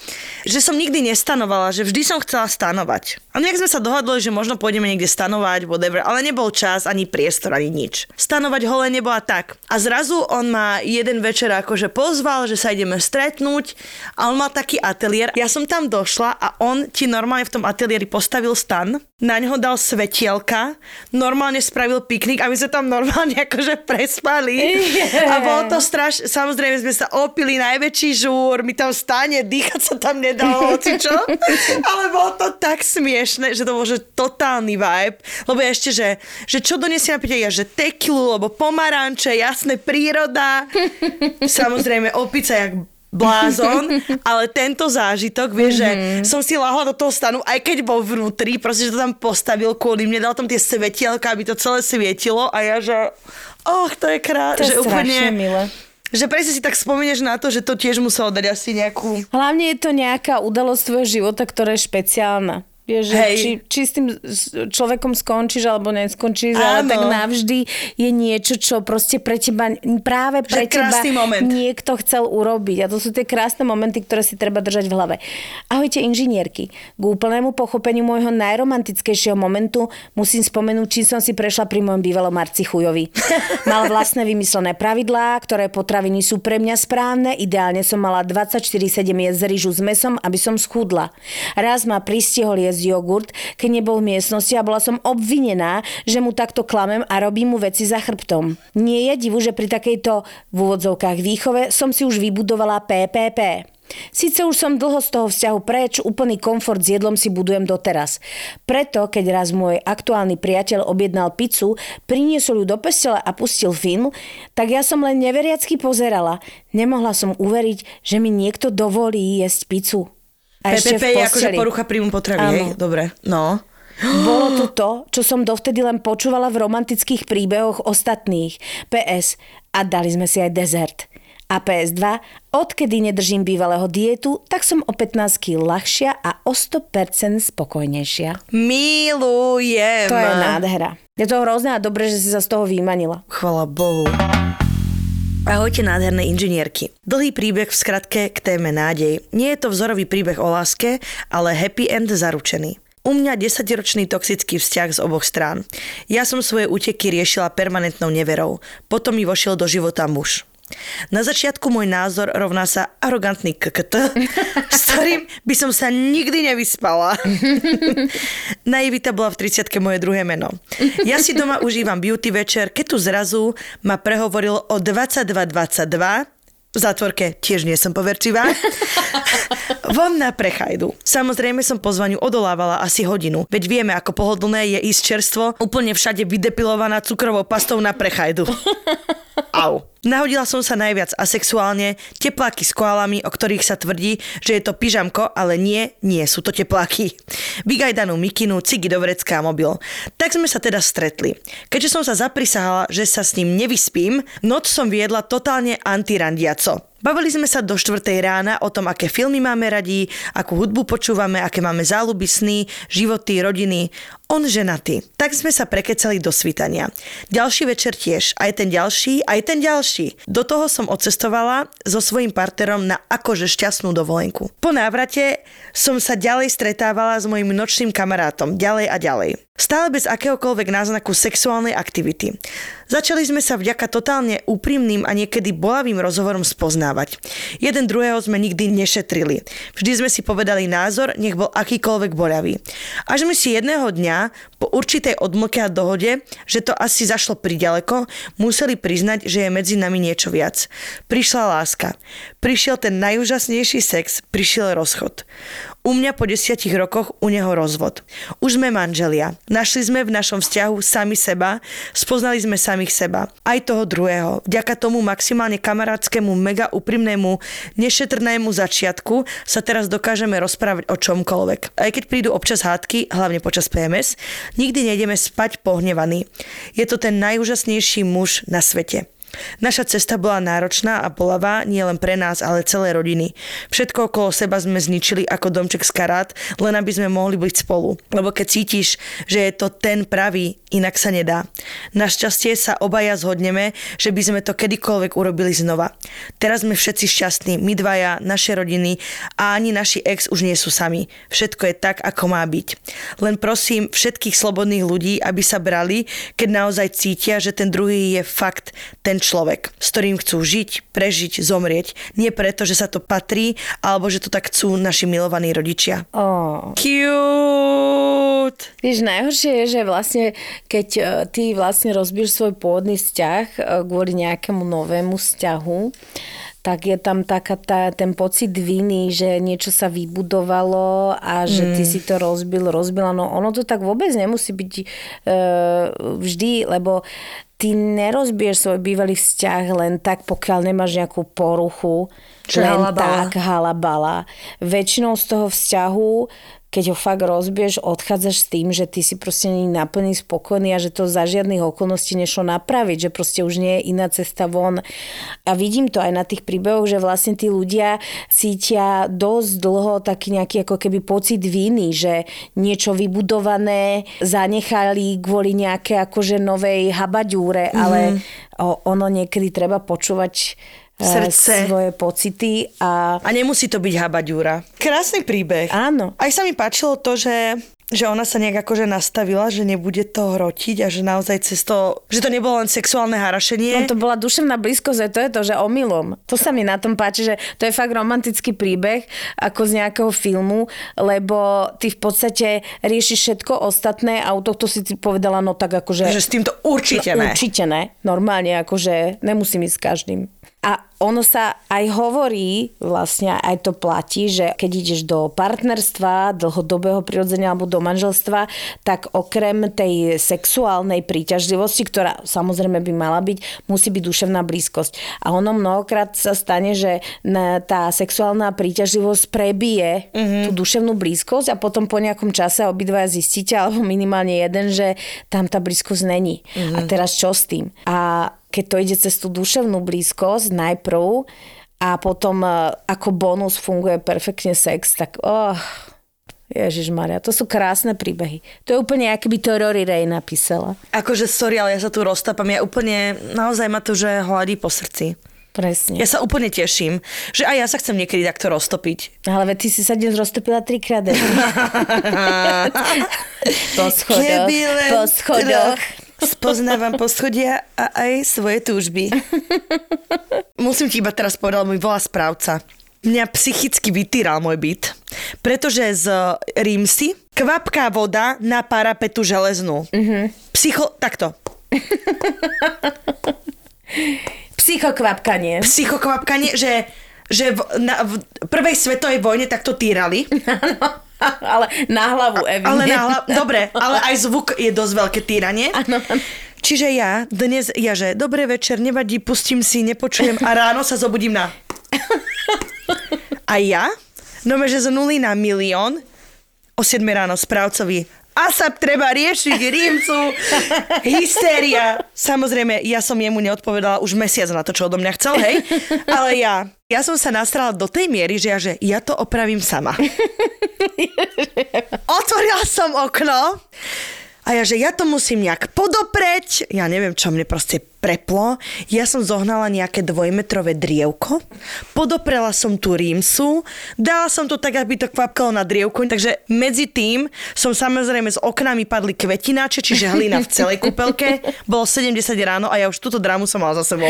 že som nikdy nestanovala, že vždy som chcela stanovať. A nejak sme sa dohodli, že možno pôjdeme niekde stanovať, whatever, ale nebol čas, ani priestor, ani nič. Stanovať hole nebola tak. A zrazu on ma jeden večer akože pozval, že sa ideme stretnúť a on mal taký ateliér. Ja som tam došla a on ti normálne v tom ateliéri postavil stan, na ňo dal svetielka, normálne spravil piknik a my sme tam normálne akože prespali. A bolo to strašne, samozrejme sme sa opili najväčší žúr, mi tam stane, dýchať sa tam nedalo, hoci čo. Ale bolo to tak smiešne, že to bol že totálny vibe. Lebo ja ešte, že, že čo donesie na pitie, ja, že tekilu, lebo pomaranče, jasné, príroda. Samozrejme, opica jak blázon, ale tento zážitok, vieš, mm-hmm. že som si lahla do toho stanu, aj keď bol vnútri, proste, že to tam postavil kvôli mne, dal tam tie svetielka, aby to celé svietilo a ja, že och, to je krát, To je že úplne, milé. že presne si tak spomenieš na to, že to tiež muselo dať asi nejakú Hlavne je to nejaká udalosť tvojho života, ktorá je špeciálna. Vieš, že Hej. či, či s tým človekom skončíš alebo neskončíš, ale tak navždy je niečo, čo proste pre teba, práve pre teba krásny moment. niekto chcel urobiť. A to sú tie krásne momenty, ktoré si treba držať v hlave. Ahojte inžinierky. K úplnému pochopeniu môjho najromantickejšieho momentu musím spomenúť, čím som si prešla pri mojom bývalom Marci Chujovi. Mal vlastné vymyslené pravidlá, ktoré potraviny sú pre mňa správne. Ideálne som mala 24-7 jesť rýžu s mesom, aby som schudla. Raz ma pristihol jesť jogurt, keď nebol v miestnosti a bola som obvinená, že mu takto klamem a robím mu veci za chrbtom. Nie je divu, že pri takejto v úvodzovkách výchove som si už vybudovala PPP. Sice už som dlho z toho vzťahu preč, úplný komfort s jedlom si budujem doteraz. Preto, keď raz môj aktuálny priateľ objednal pizzu, priniesol ju do postele a pustil film, tak ja som len neveriacky pozerala. Nemohla som uveriť, že mi niekto dovolí jesť pizzu. A PPP je akože porucha príjmu potravy, hej? Dobre, no. Bolo to to, čo som dovtedy len počúvala v romantických príbehoch ostatných. PS. A dali sme si aj dezert. A PS2. Odkedy nedržím bývalého dietu, tak som o 15 kg ľahšia a o 100% spokojnejšia. Milujem. To je nádhera. Je to hrozné a dobre, že si sa z toho vymanila. Chvala Bohu. Ahojte nádherné inžinierky. Dlhý príbeh v skratke k téme nádej. Nie je to vzorový príbeh o láske, ale happy end zaručený. U mňa 10-ročný toxický vzťah z oboch strán. Ja som svoje úteky riešila permanentnou neverou. Potom mi vošiel do života muž. Na začiatku môj názor rovná sa arogantný KKT, s ktorým by som sa nikdy nevyspala. Naivita bola v 30 moje druhé meno. Ja si doma užívam beauty večer, keď tu zrazu ma prehovoril o 22.22, v zátvorke tiež nie som poverčivá. Von na prechajdu. Samozrejme som pozvaniu odolávala asi hodinu, veď vieme, ako pohodlné je ísť čerstvo, úplne všade vydepilovaná cukrovou pastou na prechajdu. Au. Nahodila som sa najviac asexuálne, tepláky s koalami, o ktorých sa tvrdí, že je to pyžamko, ale nie, nie sú to tepláky. Vygajdanú mikinu, cigy do vrecka a mobil. Tak sme sa teda stretli. Keďže som sa zaprisahala, že sa s ním nevyspím, noc som viedla totálne också. Bavili sme sa do 4. rána o tom, aké filmy máme radi, akú hudbu počúvame, aké máme záľuby, sny, životy, rodiny. On ženatý. Tak sme sa prekecali do svitania. Ďalší večer tiež. Aj ten ďalší, aj ten ďalší. Do toho som odcestovala so svojím partnerom na akože šťastnú dovolenku. Po návrate som sa ďalej stretávala s mojim nočným kamarátom. Ďalej a ďalej. Stále bez akéhokoľvek náznaku sexuálnej aktivity. Začali sme sa vďaka totálne úprimným a niekedy bolavým rozhovorom spoznávať. Jeden druhého sme nikdy nešetrili. Vždy sme si povedali názor, nech bol akýkoľvek boľavý. Až mi si jedného dňa, po určitej odmlke a dohode, že to asi zašlo priďaleko, museli priznať, že je medzi nami niečo viac. Prišla láska. Prišiel ten najúžasnejší sex, prišiel rozchod. U mňa po desiatich rokoch, u neho rozvod. Už sme manželia. Našli sme v našom vzťahu sami seba, spoznali sme samých seba. Aj toho druhého. Vďaka tomu maximálne kamarátskému, mega úprimnému, nešetrnému začiatku sa teraz dokážeme rozprávať o čomkoľvek. Aj keď prídu občas hádky, hlavne počas PMS, nikdy nejdeme spať pohnevaní. Je to ten najúžasnejší muž na svete. Naša cesta bola náročná a bolavá nielen pre nás, ale celé rodiny. Všetko okolo seba sme zničili ako domček z karát, len aby sme mohli byť spolu. Lebo keď cítiš, že je to ten pravý, inak sa nedá. Našťastie sa obaja zhodneme, že by sme to kedykoľvek urobili znova. Teraz sme všetci šťastní, my dvaja, naše rodiny a ani naši ex už nie sú sami. Všetko je tak, ako má byť. Len prosím všetkých slobodných ľudí, aby sa brali, keď naozaj cítia, že ten druhý je fakt ten človek, s ktorým chcú žiť, prežiť, zomrieť. Nie preto, že sa to patrí, alebo že to tak chcú naši milovaní rodičia. Oh. Cute! Vieš, najhoršie je, že vlastne, keď e, ty vlastne rozbíš svoj pôvodný vzťah e, kvôli nejakému novému vzťahu, tak je tam taká tá, ten pocit viny, že niečo sa vybudovalo a že ty si to rozbil, rozbila. No ono to tak vôbec nemusí byť e, vždy, lebo ty nerozbiješ svoj bývalý vzťah len tak, pokiaľ nemáš nejakú poruchu. Čo len halabala. tak halabala. Väčšinou z toho vzťahu keď ho fakt rozbieš, odchádzaš s tým, že ty si proste není naplný spokojný a že to za žiadnych okolností nešlo napraviť, že proste už nie je iná cesta von. A vidím to aj na tých príbehoch, že vlastne tí ľudia cítia dosť dlho taký nejaký ako keby pocit viny, že niečo vybudované zanechali kvôli nejaké akože novej habaďúre, mm-hmm. ale o, ono niekedy treba počúvať Srdce. svoje pocity a A nemusí to byť habaďúra. Krásny príbeh. áno, Aj sa mi páčilo to, že že ona sa nejak akože nastavila, že nebude to hrotiť a že naozaj cez to, že to nebolo len sexuálne harašenie. No to bola duševná blízkosť, to je to, že omylom. To sa mi na tom páči, že to je fakt romantický príbeh, ako z nejakého filmu, lebo ty v podstate riešiš všetko ostatné a u tohto si povedala, no tak akože... že s týmto určite no, ne. Určite ne. Normálne, akože nemusím ísť s každým. A ono sa aj hovorí, vlastne aj to platí, že keď ideš do partnerstva, dlhodobého prirodzenia alebo do manželstva, tak okrem tej sexuálnej príťažlivosti, ktorá samozrejme by mala byť, musí byť duševná blízkosť. A ono mnohokrát sa stane, že tá sexuálna príťažlivosť prebije mm-hmm. tú duševnú blízkosť a potom po nejakom čase obidvaja zistíte, alebo minimálne jeden, že tam tá blízkosť není. Mm-hmm. A teraz čo s tým? A keď to ide cez tú duševnú blízkosť najprv a potom e, ako bonus funguje perfektne sex, tak oh, Ježiš Maria, to sú krásne príbehy. To je úplne, aký by to Rory Ray napísala. Akože sorry, ale ja sa tu roztápam. Ja úplne, naozaj ma to, že hladí po srdci. Presne. Ja sa úplne teším, že aj ja sa chcem niekedy takto roztopiť. Ale ty si sa dnes roztopila trikrát. po schodoch. Keby len Po schodoch. troch Spoznávam poschodia a aj svoje túžby. Musím ti iba teraz povedať, môj volá správca. Mňa psychicky vytýral môj byt, pretože z Rímsy kvapká voda na parapetu železnú. Mm-hmm. Psycho... Takto. Psychokvapkanie. Psychokvapkanie, že, že v, na, v prvej svetovej vojne takto týrali. ale na hlavu, Evi. Ale na hla... Dobre, ale aj zvuk je dosť veľké týranie. Áno. Čiže ja dnes, ja že dobrý večer, nevadí, pustím si, nepočujem a ráno sa zobudím na... A ja, no že z nuly na milión, o 7 ráno správcovi ASAP treba riešiť Rímcu, hystéria. Samozrejme, ja som jemu neodpovedala už mesiac na to, čo odo mňa chcel, hej. Ale ja, ja som sa nastrala do tej miery, že ja, že ja to opravím sama. Otvorila som okno a ja, že ja to musím nejak podopreť. Ja neviem, čo mne proste preplo. Ja som zohnala nejaké dvojmetrové drievko, podoprela som tú rímsu, dala som to tak, aby to kvapkalo na drievku, takže medzi tým som samozrejme s oknami padli kvetináče, čiže hlina v celej kúpelke. Bolo 70 ráno a ja už túto drámu som mala za sebou.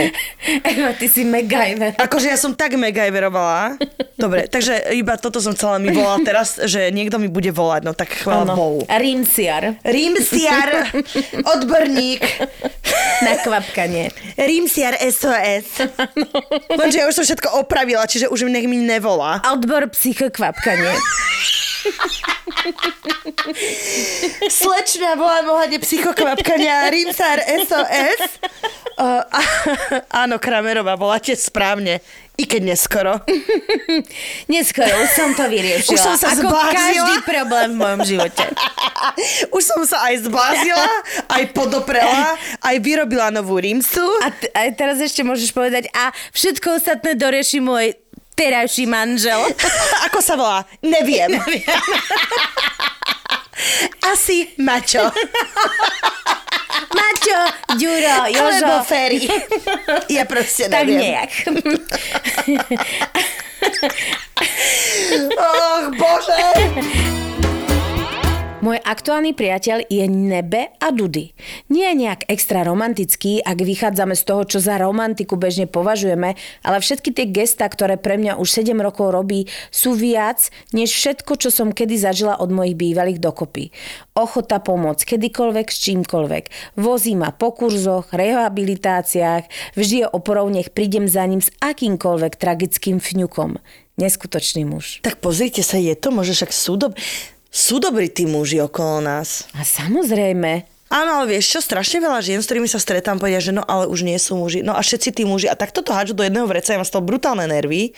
Eva, ty si MacGyver. Akože ja som tak megajverovala. Dobre, takže iba toto som chcela mi volať teraz, že niekto mi bude volať, no tak chvála Bohu. Rímsiar. Rímsiar, odborník, Na kvapkanie. Rímsiar SOS. Lenže ja už som všetko opravila, čiže už nech mi nevolá. Odbor psychokvapkanie. Slečna volám ohľadne psychokvapkania Rímsar SOS. Uh, áno, Kramerová, voláte správne. I keď neskoro. Neskoro, už som to vyriešila. Už som sa Ako zbláznila. každý problém v mojom živote. Už som sa aj zblázila, aj podoprela, aj vyrobila novú rímsu. A, t- a teraz ešte môžeš povedať, a všetko ostatné dorieši môj terajší manžel. Ako sa volá? Neviem. Asi Mačo. Maťo, Ďuro, Jožo. Alebo Ferry. Ja proste Tak neviem. nejak. Och, bože. Môj aktuálny priateľ je Nebe a Dudy. Nie je nejak extra romantický, ak vychádzame z toho, čo za romantiku bežne považujeme, ale všetky tie gesta, ktoré pre mňa už 7 rokov robí, sú viac, než všetko, čo som kedy zažila od mojich bývalých dokopy. Ochota pomôcť kedykoľvek s čímkoľvek. Vozí ma po kurzoch, rehabilitáciách, vždy je oporou, nech prídem za ním s akýmkoľvek tragickým fňukom. Neskutočný muž. Tak pozrite sa, je to, môže však sú, dob- sú dobrí tí muži okolo nás. A samozrejme, Áno, ale vieš čo, strašne veľa žien, s ktorými sa stretám, povedia, že no ale už nie sú muži. No a všetci tí muži, a takto to hádžu do jedného vreca, ja mám z toho brutálne nervy,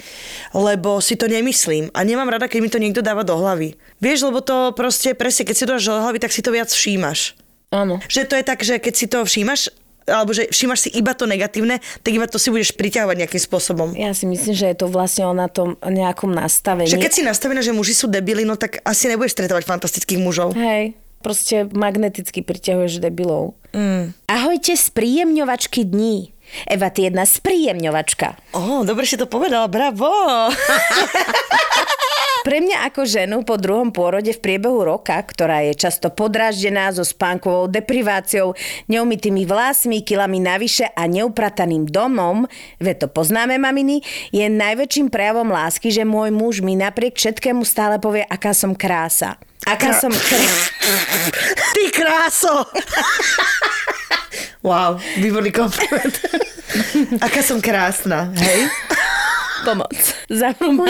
lebo si to nemyslím a nemám rada, keď mi to niekto dáva do hlavy. Vieš, lebo to proste, presne, keď si to dáš do hlavy, tak si to viac všímaš. áno. Že to je tak, že keď si to všímaš, alebo že všímaš si iba to negatívne, tak iba to si budeš priťahovať nejakým spôsobom. Ja si myslím, že je to vlastne o na tom nejakom nastavení. Že keď si nastavená, že muži sú debili, no tak asi nebudeš stretovať fantastických mužov. Hej, proste magneticky priťahuješ debilov. Mm. Ahojte z príjemňovačky dní. Eva, ty jedna spríjemňovačka. Ó, dobre si to povedala, bravo. Pre mňa ako ženu po druhom pôrode v priebehu roka, ktorá je často podráždená so spánkovou depriváciou, neumytými vlasmi, kilami navyše a neuprataným domom, ve to poznáme maminy, je najväčším prejavom lásky, že môj muž mi napriek všetkému stále povie, aká som krása. Aká som krása. Ty kráso! wow, výborný kompliment. Aká som krásna, hej? Pomoc. Zavrú ma,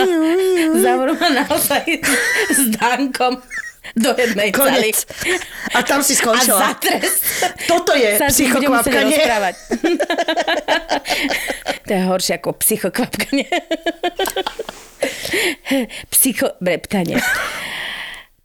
zavrú ma naozaj s Dankom do jednej. Konec. A tam si A skončila. za trest Toto je psychokvapkanie. to je horšie ako psychokvapkanie. Psychobreptanie.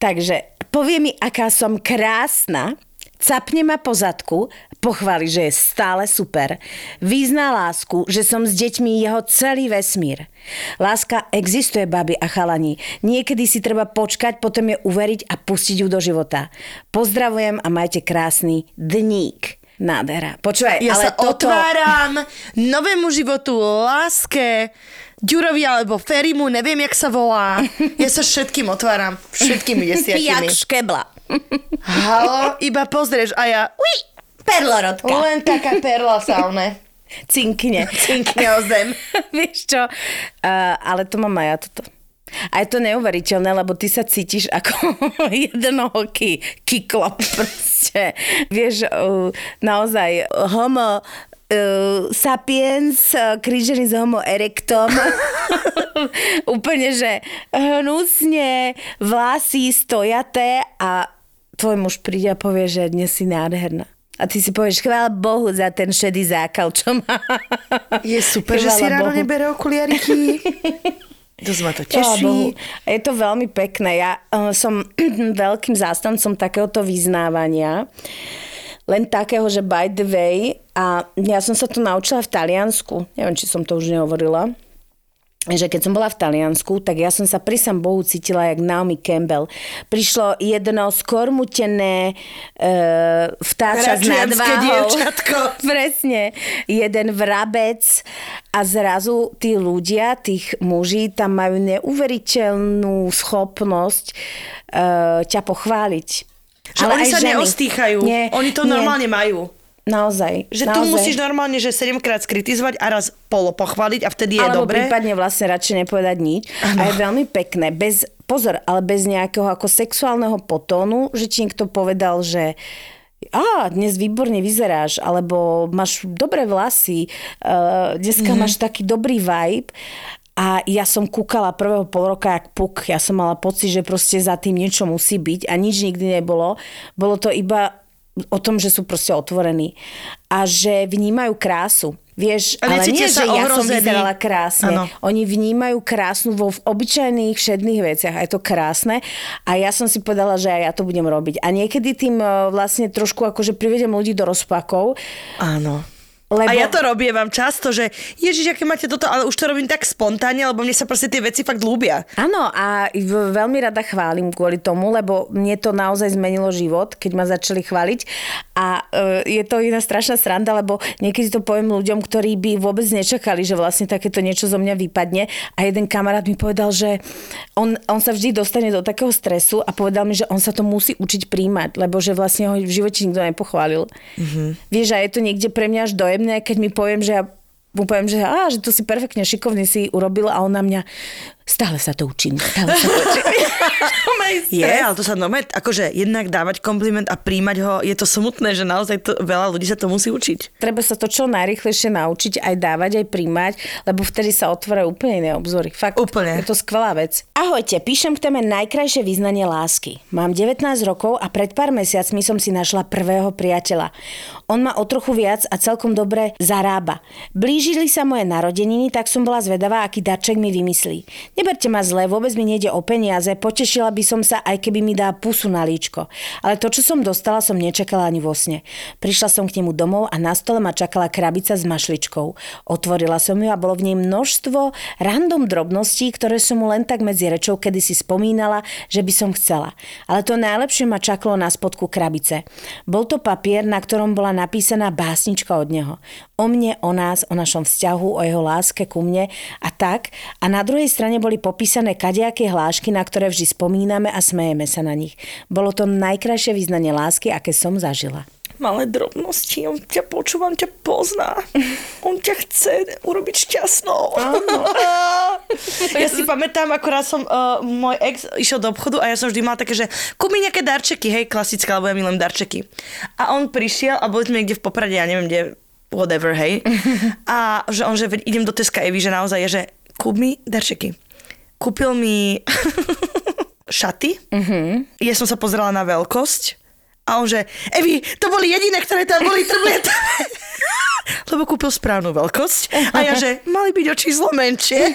Takže povie mi, aká som krásna, capne ma po zadku, pochváli, že je stále super. Význá lásku, že som s deťmi jeho celý vesmír. Láska existuje, baby a chalani. Niekedy si treba počkať, potom je uveriť a pustiť ju do života. Pozdravujem a majte krásny dník. Nádhera. Počúvaj, Ja ale sa toto... otváram novému životu, láske, Ďurovi alebo Ferimu, neviem, jak sa volá. Ja sa všetkým otváram. Všetkými Jak desiatimi. škebla. Halo, iba pozrieš a ja... Ui, Perlorodka. len taká perla saune. Cinkne. Cinkne o zem. Vieš čo? Uh, ale to mám aj ja toto. A je to neuveriteľné, lebo ty sa cítiš ako jednohoký kiklop proste. Vieš, uh, naozaj homo uh, sapiens, uh, krížený s homo erectom. Úplne, že hnusne, vlasy stojaté a tvoj muž príde a povie, že dnes si nádherná. A ty si povieš, chvála Bohu za ten šedý zákal, čo má. Je super, že si ráno Bohu. nebere okuliariky. Dosť ma to teší. Je to veľmi pekné. Ja uh, som veľkým zástancom takéhoto vyznávania. Len takého, že by the way, a ja som sa to naučila v Taliansku, neviem, či som to už nehovorila, že keď som bola v Taliansku, tak ja som sa pri sam Bohu cítila jak Naomi Campbell. Prišlo jedno skormutené e, vtáča s nadváhou. dievčatko. Presne. Jeden vrabec a zrazu tí ľudia, tých muží, tam majú neuveriteľnú schopnosť e, ťa pochváliť. Že oni aj sa ženy. neostýchajú. Nie, oni to nie. normálne majú. Naozaj. Že naozaj. tu musíš normálne, že 7 krát skritizovať a raz polo pochváliť a vtedy je Alebo dobre. prípadne vlastne radšej nepovedať nič. A je veľmi pekné, bez, pozor, ale bez nejakého ako sexuálneho potónu, že ti niekto povedal, že a dnes výborne vyzeráš, alebo máš dobré vlasy, uh, dneska mm-hmm. máš taký dobrý vibe. A ja som kúkala prvého pol roka jak puk. Ja som mala pocit, že proste za tým niečo musí byť a nič nikdy nebolo. Bolo to iba o tom, že sú proste otvorení a že vnímajú krásu. Vieš, A ale nie, že ja som vyzerala krásne. Áno. Oni vnímajú krásnu vo v obyčajných všedných veciach a je to krásne a ja som si povedala, že aj ja to budem robiť. A niekedy tým eh, vlastne trošku akože privedem ľudí do rozpakov, Áno. Lebo... A ja to robievam často, že ježiš, aké máte toto, ale už to robím tak spontánne, lebo mne sa proste tie veci fakt ľúbia. Áno, a veľmi rada chválim kvôli tomu, lebo mne to naozaj zmenilo život, keď ma začali chváliť. A e, je to iná strašná sranda, lebo niekedy to poviem ľuďom, ktorí by vôbec nečakali, že vlastne takéto niečo zo mňa vypadne. A jeden kamarát mi povedal, že on, on sa vždy dostane do takého stresu a povedal mi, že on sa to musí učiť príjmať, lebo že vlastne ho v živote nikto nepochválil. Mm-hmm. Vieš, a je to niekde pre mňa až dojemné, keď mi poviem, že ja mu poviem, že, á, že to si perfektne šikovne si urobil a on na mňa stále sa to učím, stále sa to učím. Je, ale to sa normálne, akože jednak dávať kompliment a príjmať ho, je to smutné, že naozaj to, veľa ľudí sa to musí učiť. Treba sa to čo najrychlejšie naučiť, aj dávať, aj príjmať, lebo vtedy sa otvárajú úplne iné obzory. Fakt, Úplne. je to skvelá vec. Ahojte, píšem k téme najkrajšie význanie lásky. Mám 19 rokov a pred pár mesiacmi som si našla prvého priateľa. On má o trochu viac a celkom dobre zarába. Blížili sa moje narodeniny, tak som bola zvedavá, aký darček mi vymyslí. Neberte ma zle, vôbec mi nejde o peniaze, potešila by som sa, aj keby mi dá pusu na líčko. Ale to, čo som dostala, som nečakala ani vo sne. Prišla som k nemu domov a na stole ma čakala krabica s mašličkou. Otvorila som ju a bolo v nej množstvo random drobností, ktoré som mu len tak medzi rečou kedy si spomínala, že by som chcela. Ale to najlepšie ma čakalo na spodku krabice. Bol to papier, na ktorom bola napísaná básnička od neho. O mne, o nás, o našom vzťahu, o jeho láske ku mne a tak. A na druhej strane boli popísané kadejaké hlášky, na ktoré vždy spomíname a smejeme sa na nich. Bolo to najkrajšie význanie lásky, aké som zažila. Malé drobnosti, on ťa počúva, on ťa pozná. On ťa chce urobiť šťastnou. ja si pamätám, ako raz som, uh, môj ex išiel do obchodu a ja som vždy mala také, že kúp mi nejaké darčeky, hej, klasické, alebo ja milujem darčeky. A on prišiel a boli sme niekde v Poprade, ja neviem, kde, whatever, hej. A že on, že idem do Teska Evy, že naozaj je, že kúp mi darčeky. Kúpil mi šaty. Mm-hmm. Ja som sa pozerala na veľkosť. A on že, Evi, to boli jediné, ktoré tam boli trblietavé. Lebo kúpil správnu veľkosť. A ja že, mali byť o číslo menšie.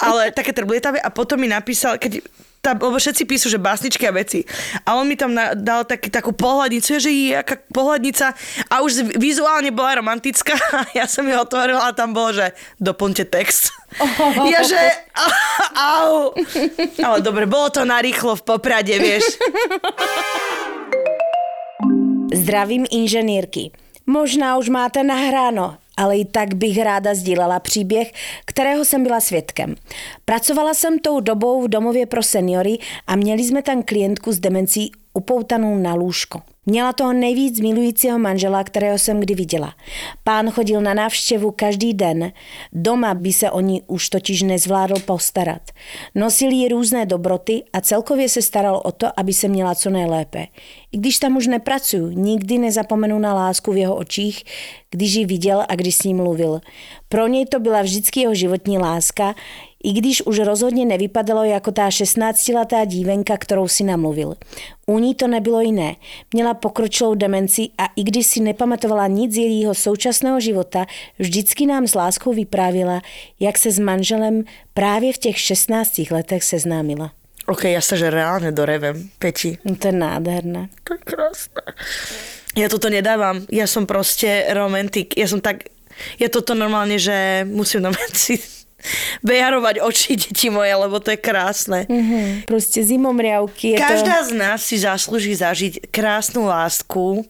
Ale také trblietavé. A potom mi napísal, keď tam, lebo všetci píšu, že básničky a veci. A on mi tam na, dal taký, takú pohľadnicu, že je aká pohľadnica a už vizuálne bola romantická a ja som ju otvorila a tam bolo, že doplňte text. Ja že, au. Ale dobre, bolo to narýchlo v Poprade, vieš. Zdravím inženýrky. Možná už máte nahráno, ale i tak bych ráda sdílela příběh, kterého jsem byla svědkem. Pracovala jsem tou dobou v domově pro seniory a měli jsme tam klientku s demencí upoutanou na lůžko. Měla toho nejvíc milujícího manžela, kterého jsem kdy viděla. Pán chodil na návštěvu každý den. Doma by se o ní už totiž nezvládl postarat. Nosil jí různé dobroty a celkově se staral o to, aby se měla co nejlépe. I když tam už nepracuju, nikdy nezapomenu na lásku v jeho očích, když ji viděl a když s ním mluvil. Pro něj to byla vždycky jeho životní láska, i když už rozhodně nevypadalo jako tá 16-letá dívenka, kterou si namluvil. U ní to nebylo jiné. Měla pokročilou demenci a i když si nepamatovala nic z jejího současného života, vždycky nám s láskou vyprávila, jak se s manželem právě v těch 16 letech seznámila. OK, ja sa že reálne dorevem, Peti. No to je nádherné. To je krásne. Ja toto nedávam. Ja som proste romantik. Ja som tak... Ja toto normálne, že musím normálne si bejarovať oči, deti moje, lebo to je krásne. Mm, proste zimomriavky. Je Každá to... z nás si zaslúži zažiť krásnu lásku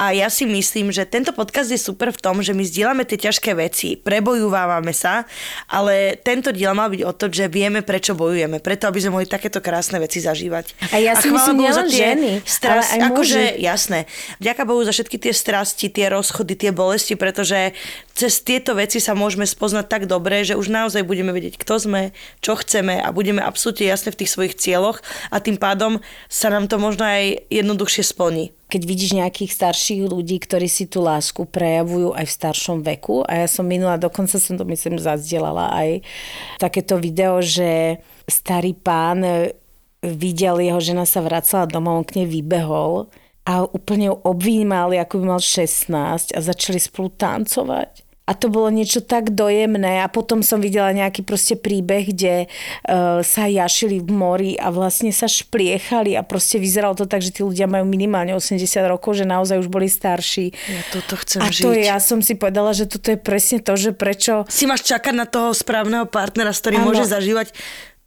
a ja si myslím, že tento podcast je super v tom, že my zdieľame tie ťažké veci, prebojúvame sa, ale tento diel mal byť o to, že vieme, prečo bojujeme, preto aby sme mohli takéto krásne veci zažívať. A ja si chvála myslím, nielen ženy, strasti, ale aj akože, jasné. Ďaká Bohu za všetky tie strasti, tie rozchody, tie bolesti, pretože cez tieto veci sa môžeme spoznať tak dobre, že už naozaj budeme vedieť, kto sme, čo chceme a budeme absolútne jasné v tých svojich cieľoch a tým pádom sa nám to možno aj jednoduchšie splní. keď vidíš nejakých starších ľudí, ktorí si tú lásku prejavujú aj v staršom veku. A ja som minula, dokonca som to myslím zazdielala aj takéto video, že starý pán e, videl, jeho žena sa vracala domov, on k nej vybehol a úplne ju obvímali, ako by mal 16 a začali spolu tancovať. A to bolo niečo tak dojemné a potom som videla nejaký proste príbeh, kde uh, sa jašili v mori a vlastne sa špliechali a proste vyzeralo to tak, že tí ľudia majú minimálne 80 rokov, že naozaj už boli starší. Ja toto chcem A žiť. to ja som si povedala, že toto je presne to, že prečo si máš čakať na toho správneho partnera, s ktorým môže zažívať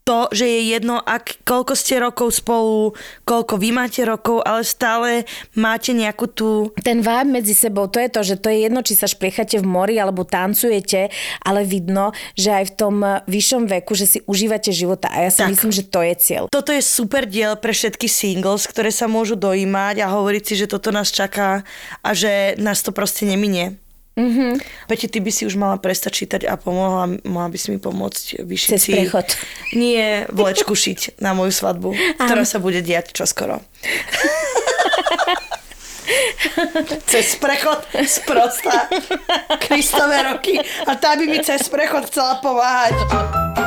to, že je jedno, ak, koľko ste rokov spolu, koľko vy máte rokov, ale stále máte nejakú tú... ten vibe medzi sebou, to je to, že to je jedno, či sa špliechate v mori alebo tancujete, ale vidno, že aj v tom vyššom veku, že si užívate života. A ja si Tak. myslím, že to je cieľ. Toto je super diel pre všetky singles, ktoré sa môžu dojímať a hovoriť si, že toto nás čaká a že nás to proste neminie. Mm-hmm. Peti, ty by si už mala prestať čítať a pomohla, mohla by si mi pomôcť vyšiť Cez si... prechod. Nie, vlečku šiť na moju svadbu, ktorá sa bude diať čoskoro. cez prechod sprosta Kristové roky a tá by mi cez prechod chcela pomáhať.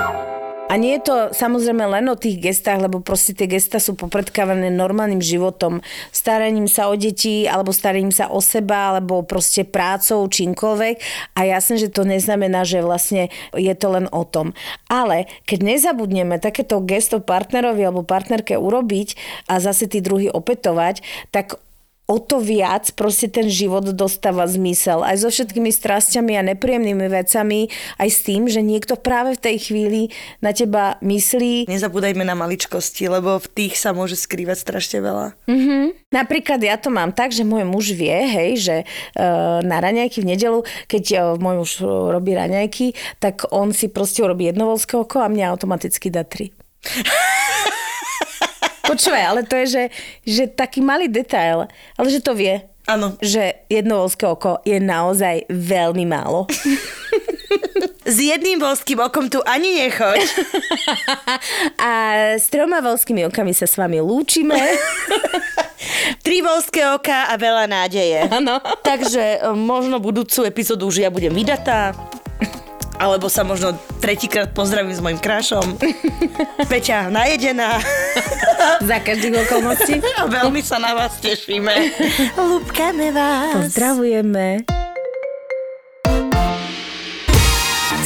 A nie je to samozrejme len o tých gestách, lebo proste tie gesta sú popredkávané normálnym životom, staraním sa o deti, alebo staraním sa o seba, alebo proste prácou, čímkoľvek. A jasné, že to neznamená, že vlastne je to len o tom. Ale keď nezabudneme takéto gesto partnerovi alebo partnerke urobiť a zase tí druhý opätovať, tak o to viac proste ten život dostáva zmysel. Aj so všetkými strasťami a nepríjemnými vecami, aj s tým, že niekto práve v tej chvíli na teba myslí. Nezabúdajme na maličkosti, lebo v tých sa môže skrývať strašne veľa. Mhm. Napríklad ja to mám tak, že môj muž vie, hej, že uh, na raňajky v nedelu, keď uh, môj muž uh, robí raňajky, tak on si proste urobí jedno voľské oko a mňa automaticky dá tri. Počúvaj, ale to je, že, že taký malý detail, ale že to vie. Áno. Že jedno voľské oko je naozaj veľmi málo. S jedným voľským okom tu ani nechoď. A s troma voľskými okami sa s vami lúčime. Tri voľské oka a veľa nádeje. Áno. Takže e, možno budúcu epizódu už ja budem vydatá. Alebo sa možno tretíkrát pozdravím s mojim krášom. Peťa najedená. Za každých okolností. Veľmi sa na vás tešíme. Lúbkame vás. Pozdravujeme.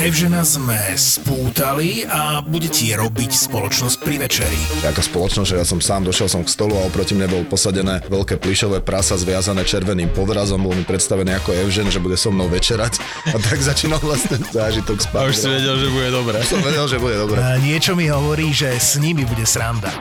Evžena sme spútali a bude ti robiť spoločnosť pri večeri. Ako spoločnosť, že ja som sám došiel som k stolu a oproti mne bol posadené veľké plišové prasa zviazané červeným povrazom, bol mi predstavený ako Evžen, že bude so mnou večerať a tak začínal vlastne zážitok spať. A už si vedel, že bude dobré. Som vedel, že bude dobre. A niečo mi hovorí, že s nimi bude sranda.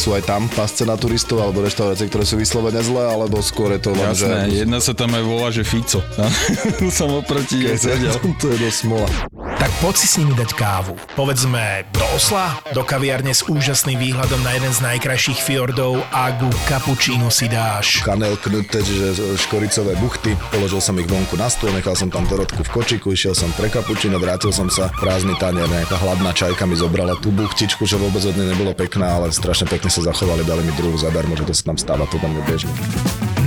sú aj tam pasce na turistov alebo reštaurácie, ktoré sú vyslovene zlé, alebo skôr je to len, Jasné, že... jedna sa tam aj volá, že Fico. som oproti jej sedel. to je dosť smola. Tak poď si s nimi dať kávu. Povedzme do Osla, do kaviarne s úžasným výhľadom na jeden z najkrajších fjordov a ku kapučínu si dáš. Kanel knuté, čiže škoricové buchty. Položil som ich vonku na stôl, nechal som tam Dorotku v kočiku, išiel som pre kapučino, vrátil som sa, prázdny tanier, nejaká hladná čajka mi zobrala tú buchtičku, že vôbec od nej nebolo pekná, ale strašne pekne sa zachovali, dali mi druhú zadarmo, že to sa tam stáva, to tam je bežné.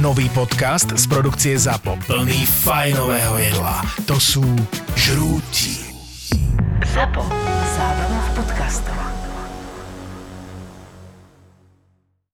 Nový podcast z produkcie ZAPO. Plný fajnového jedla. To sú žrúti. Zapo. Zábrná v podcastov.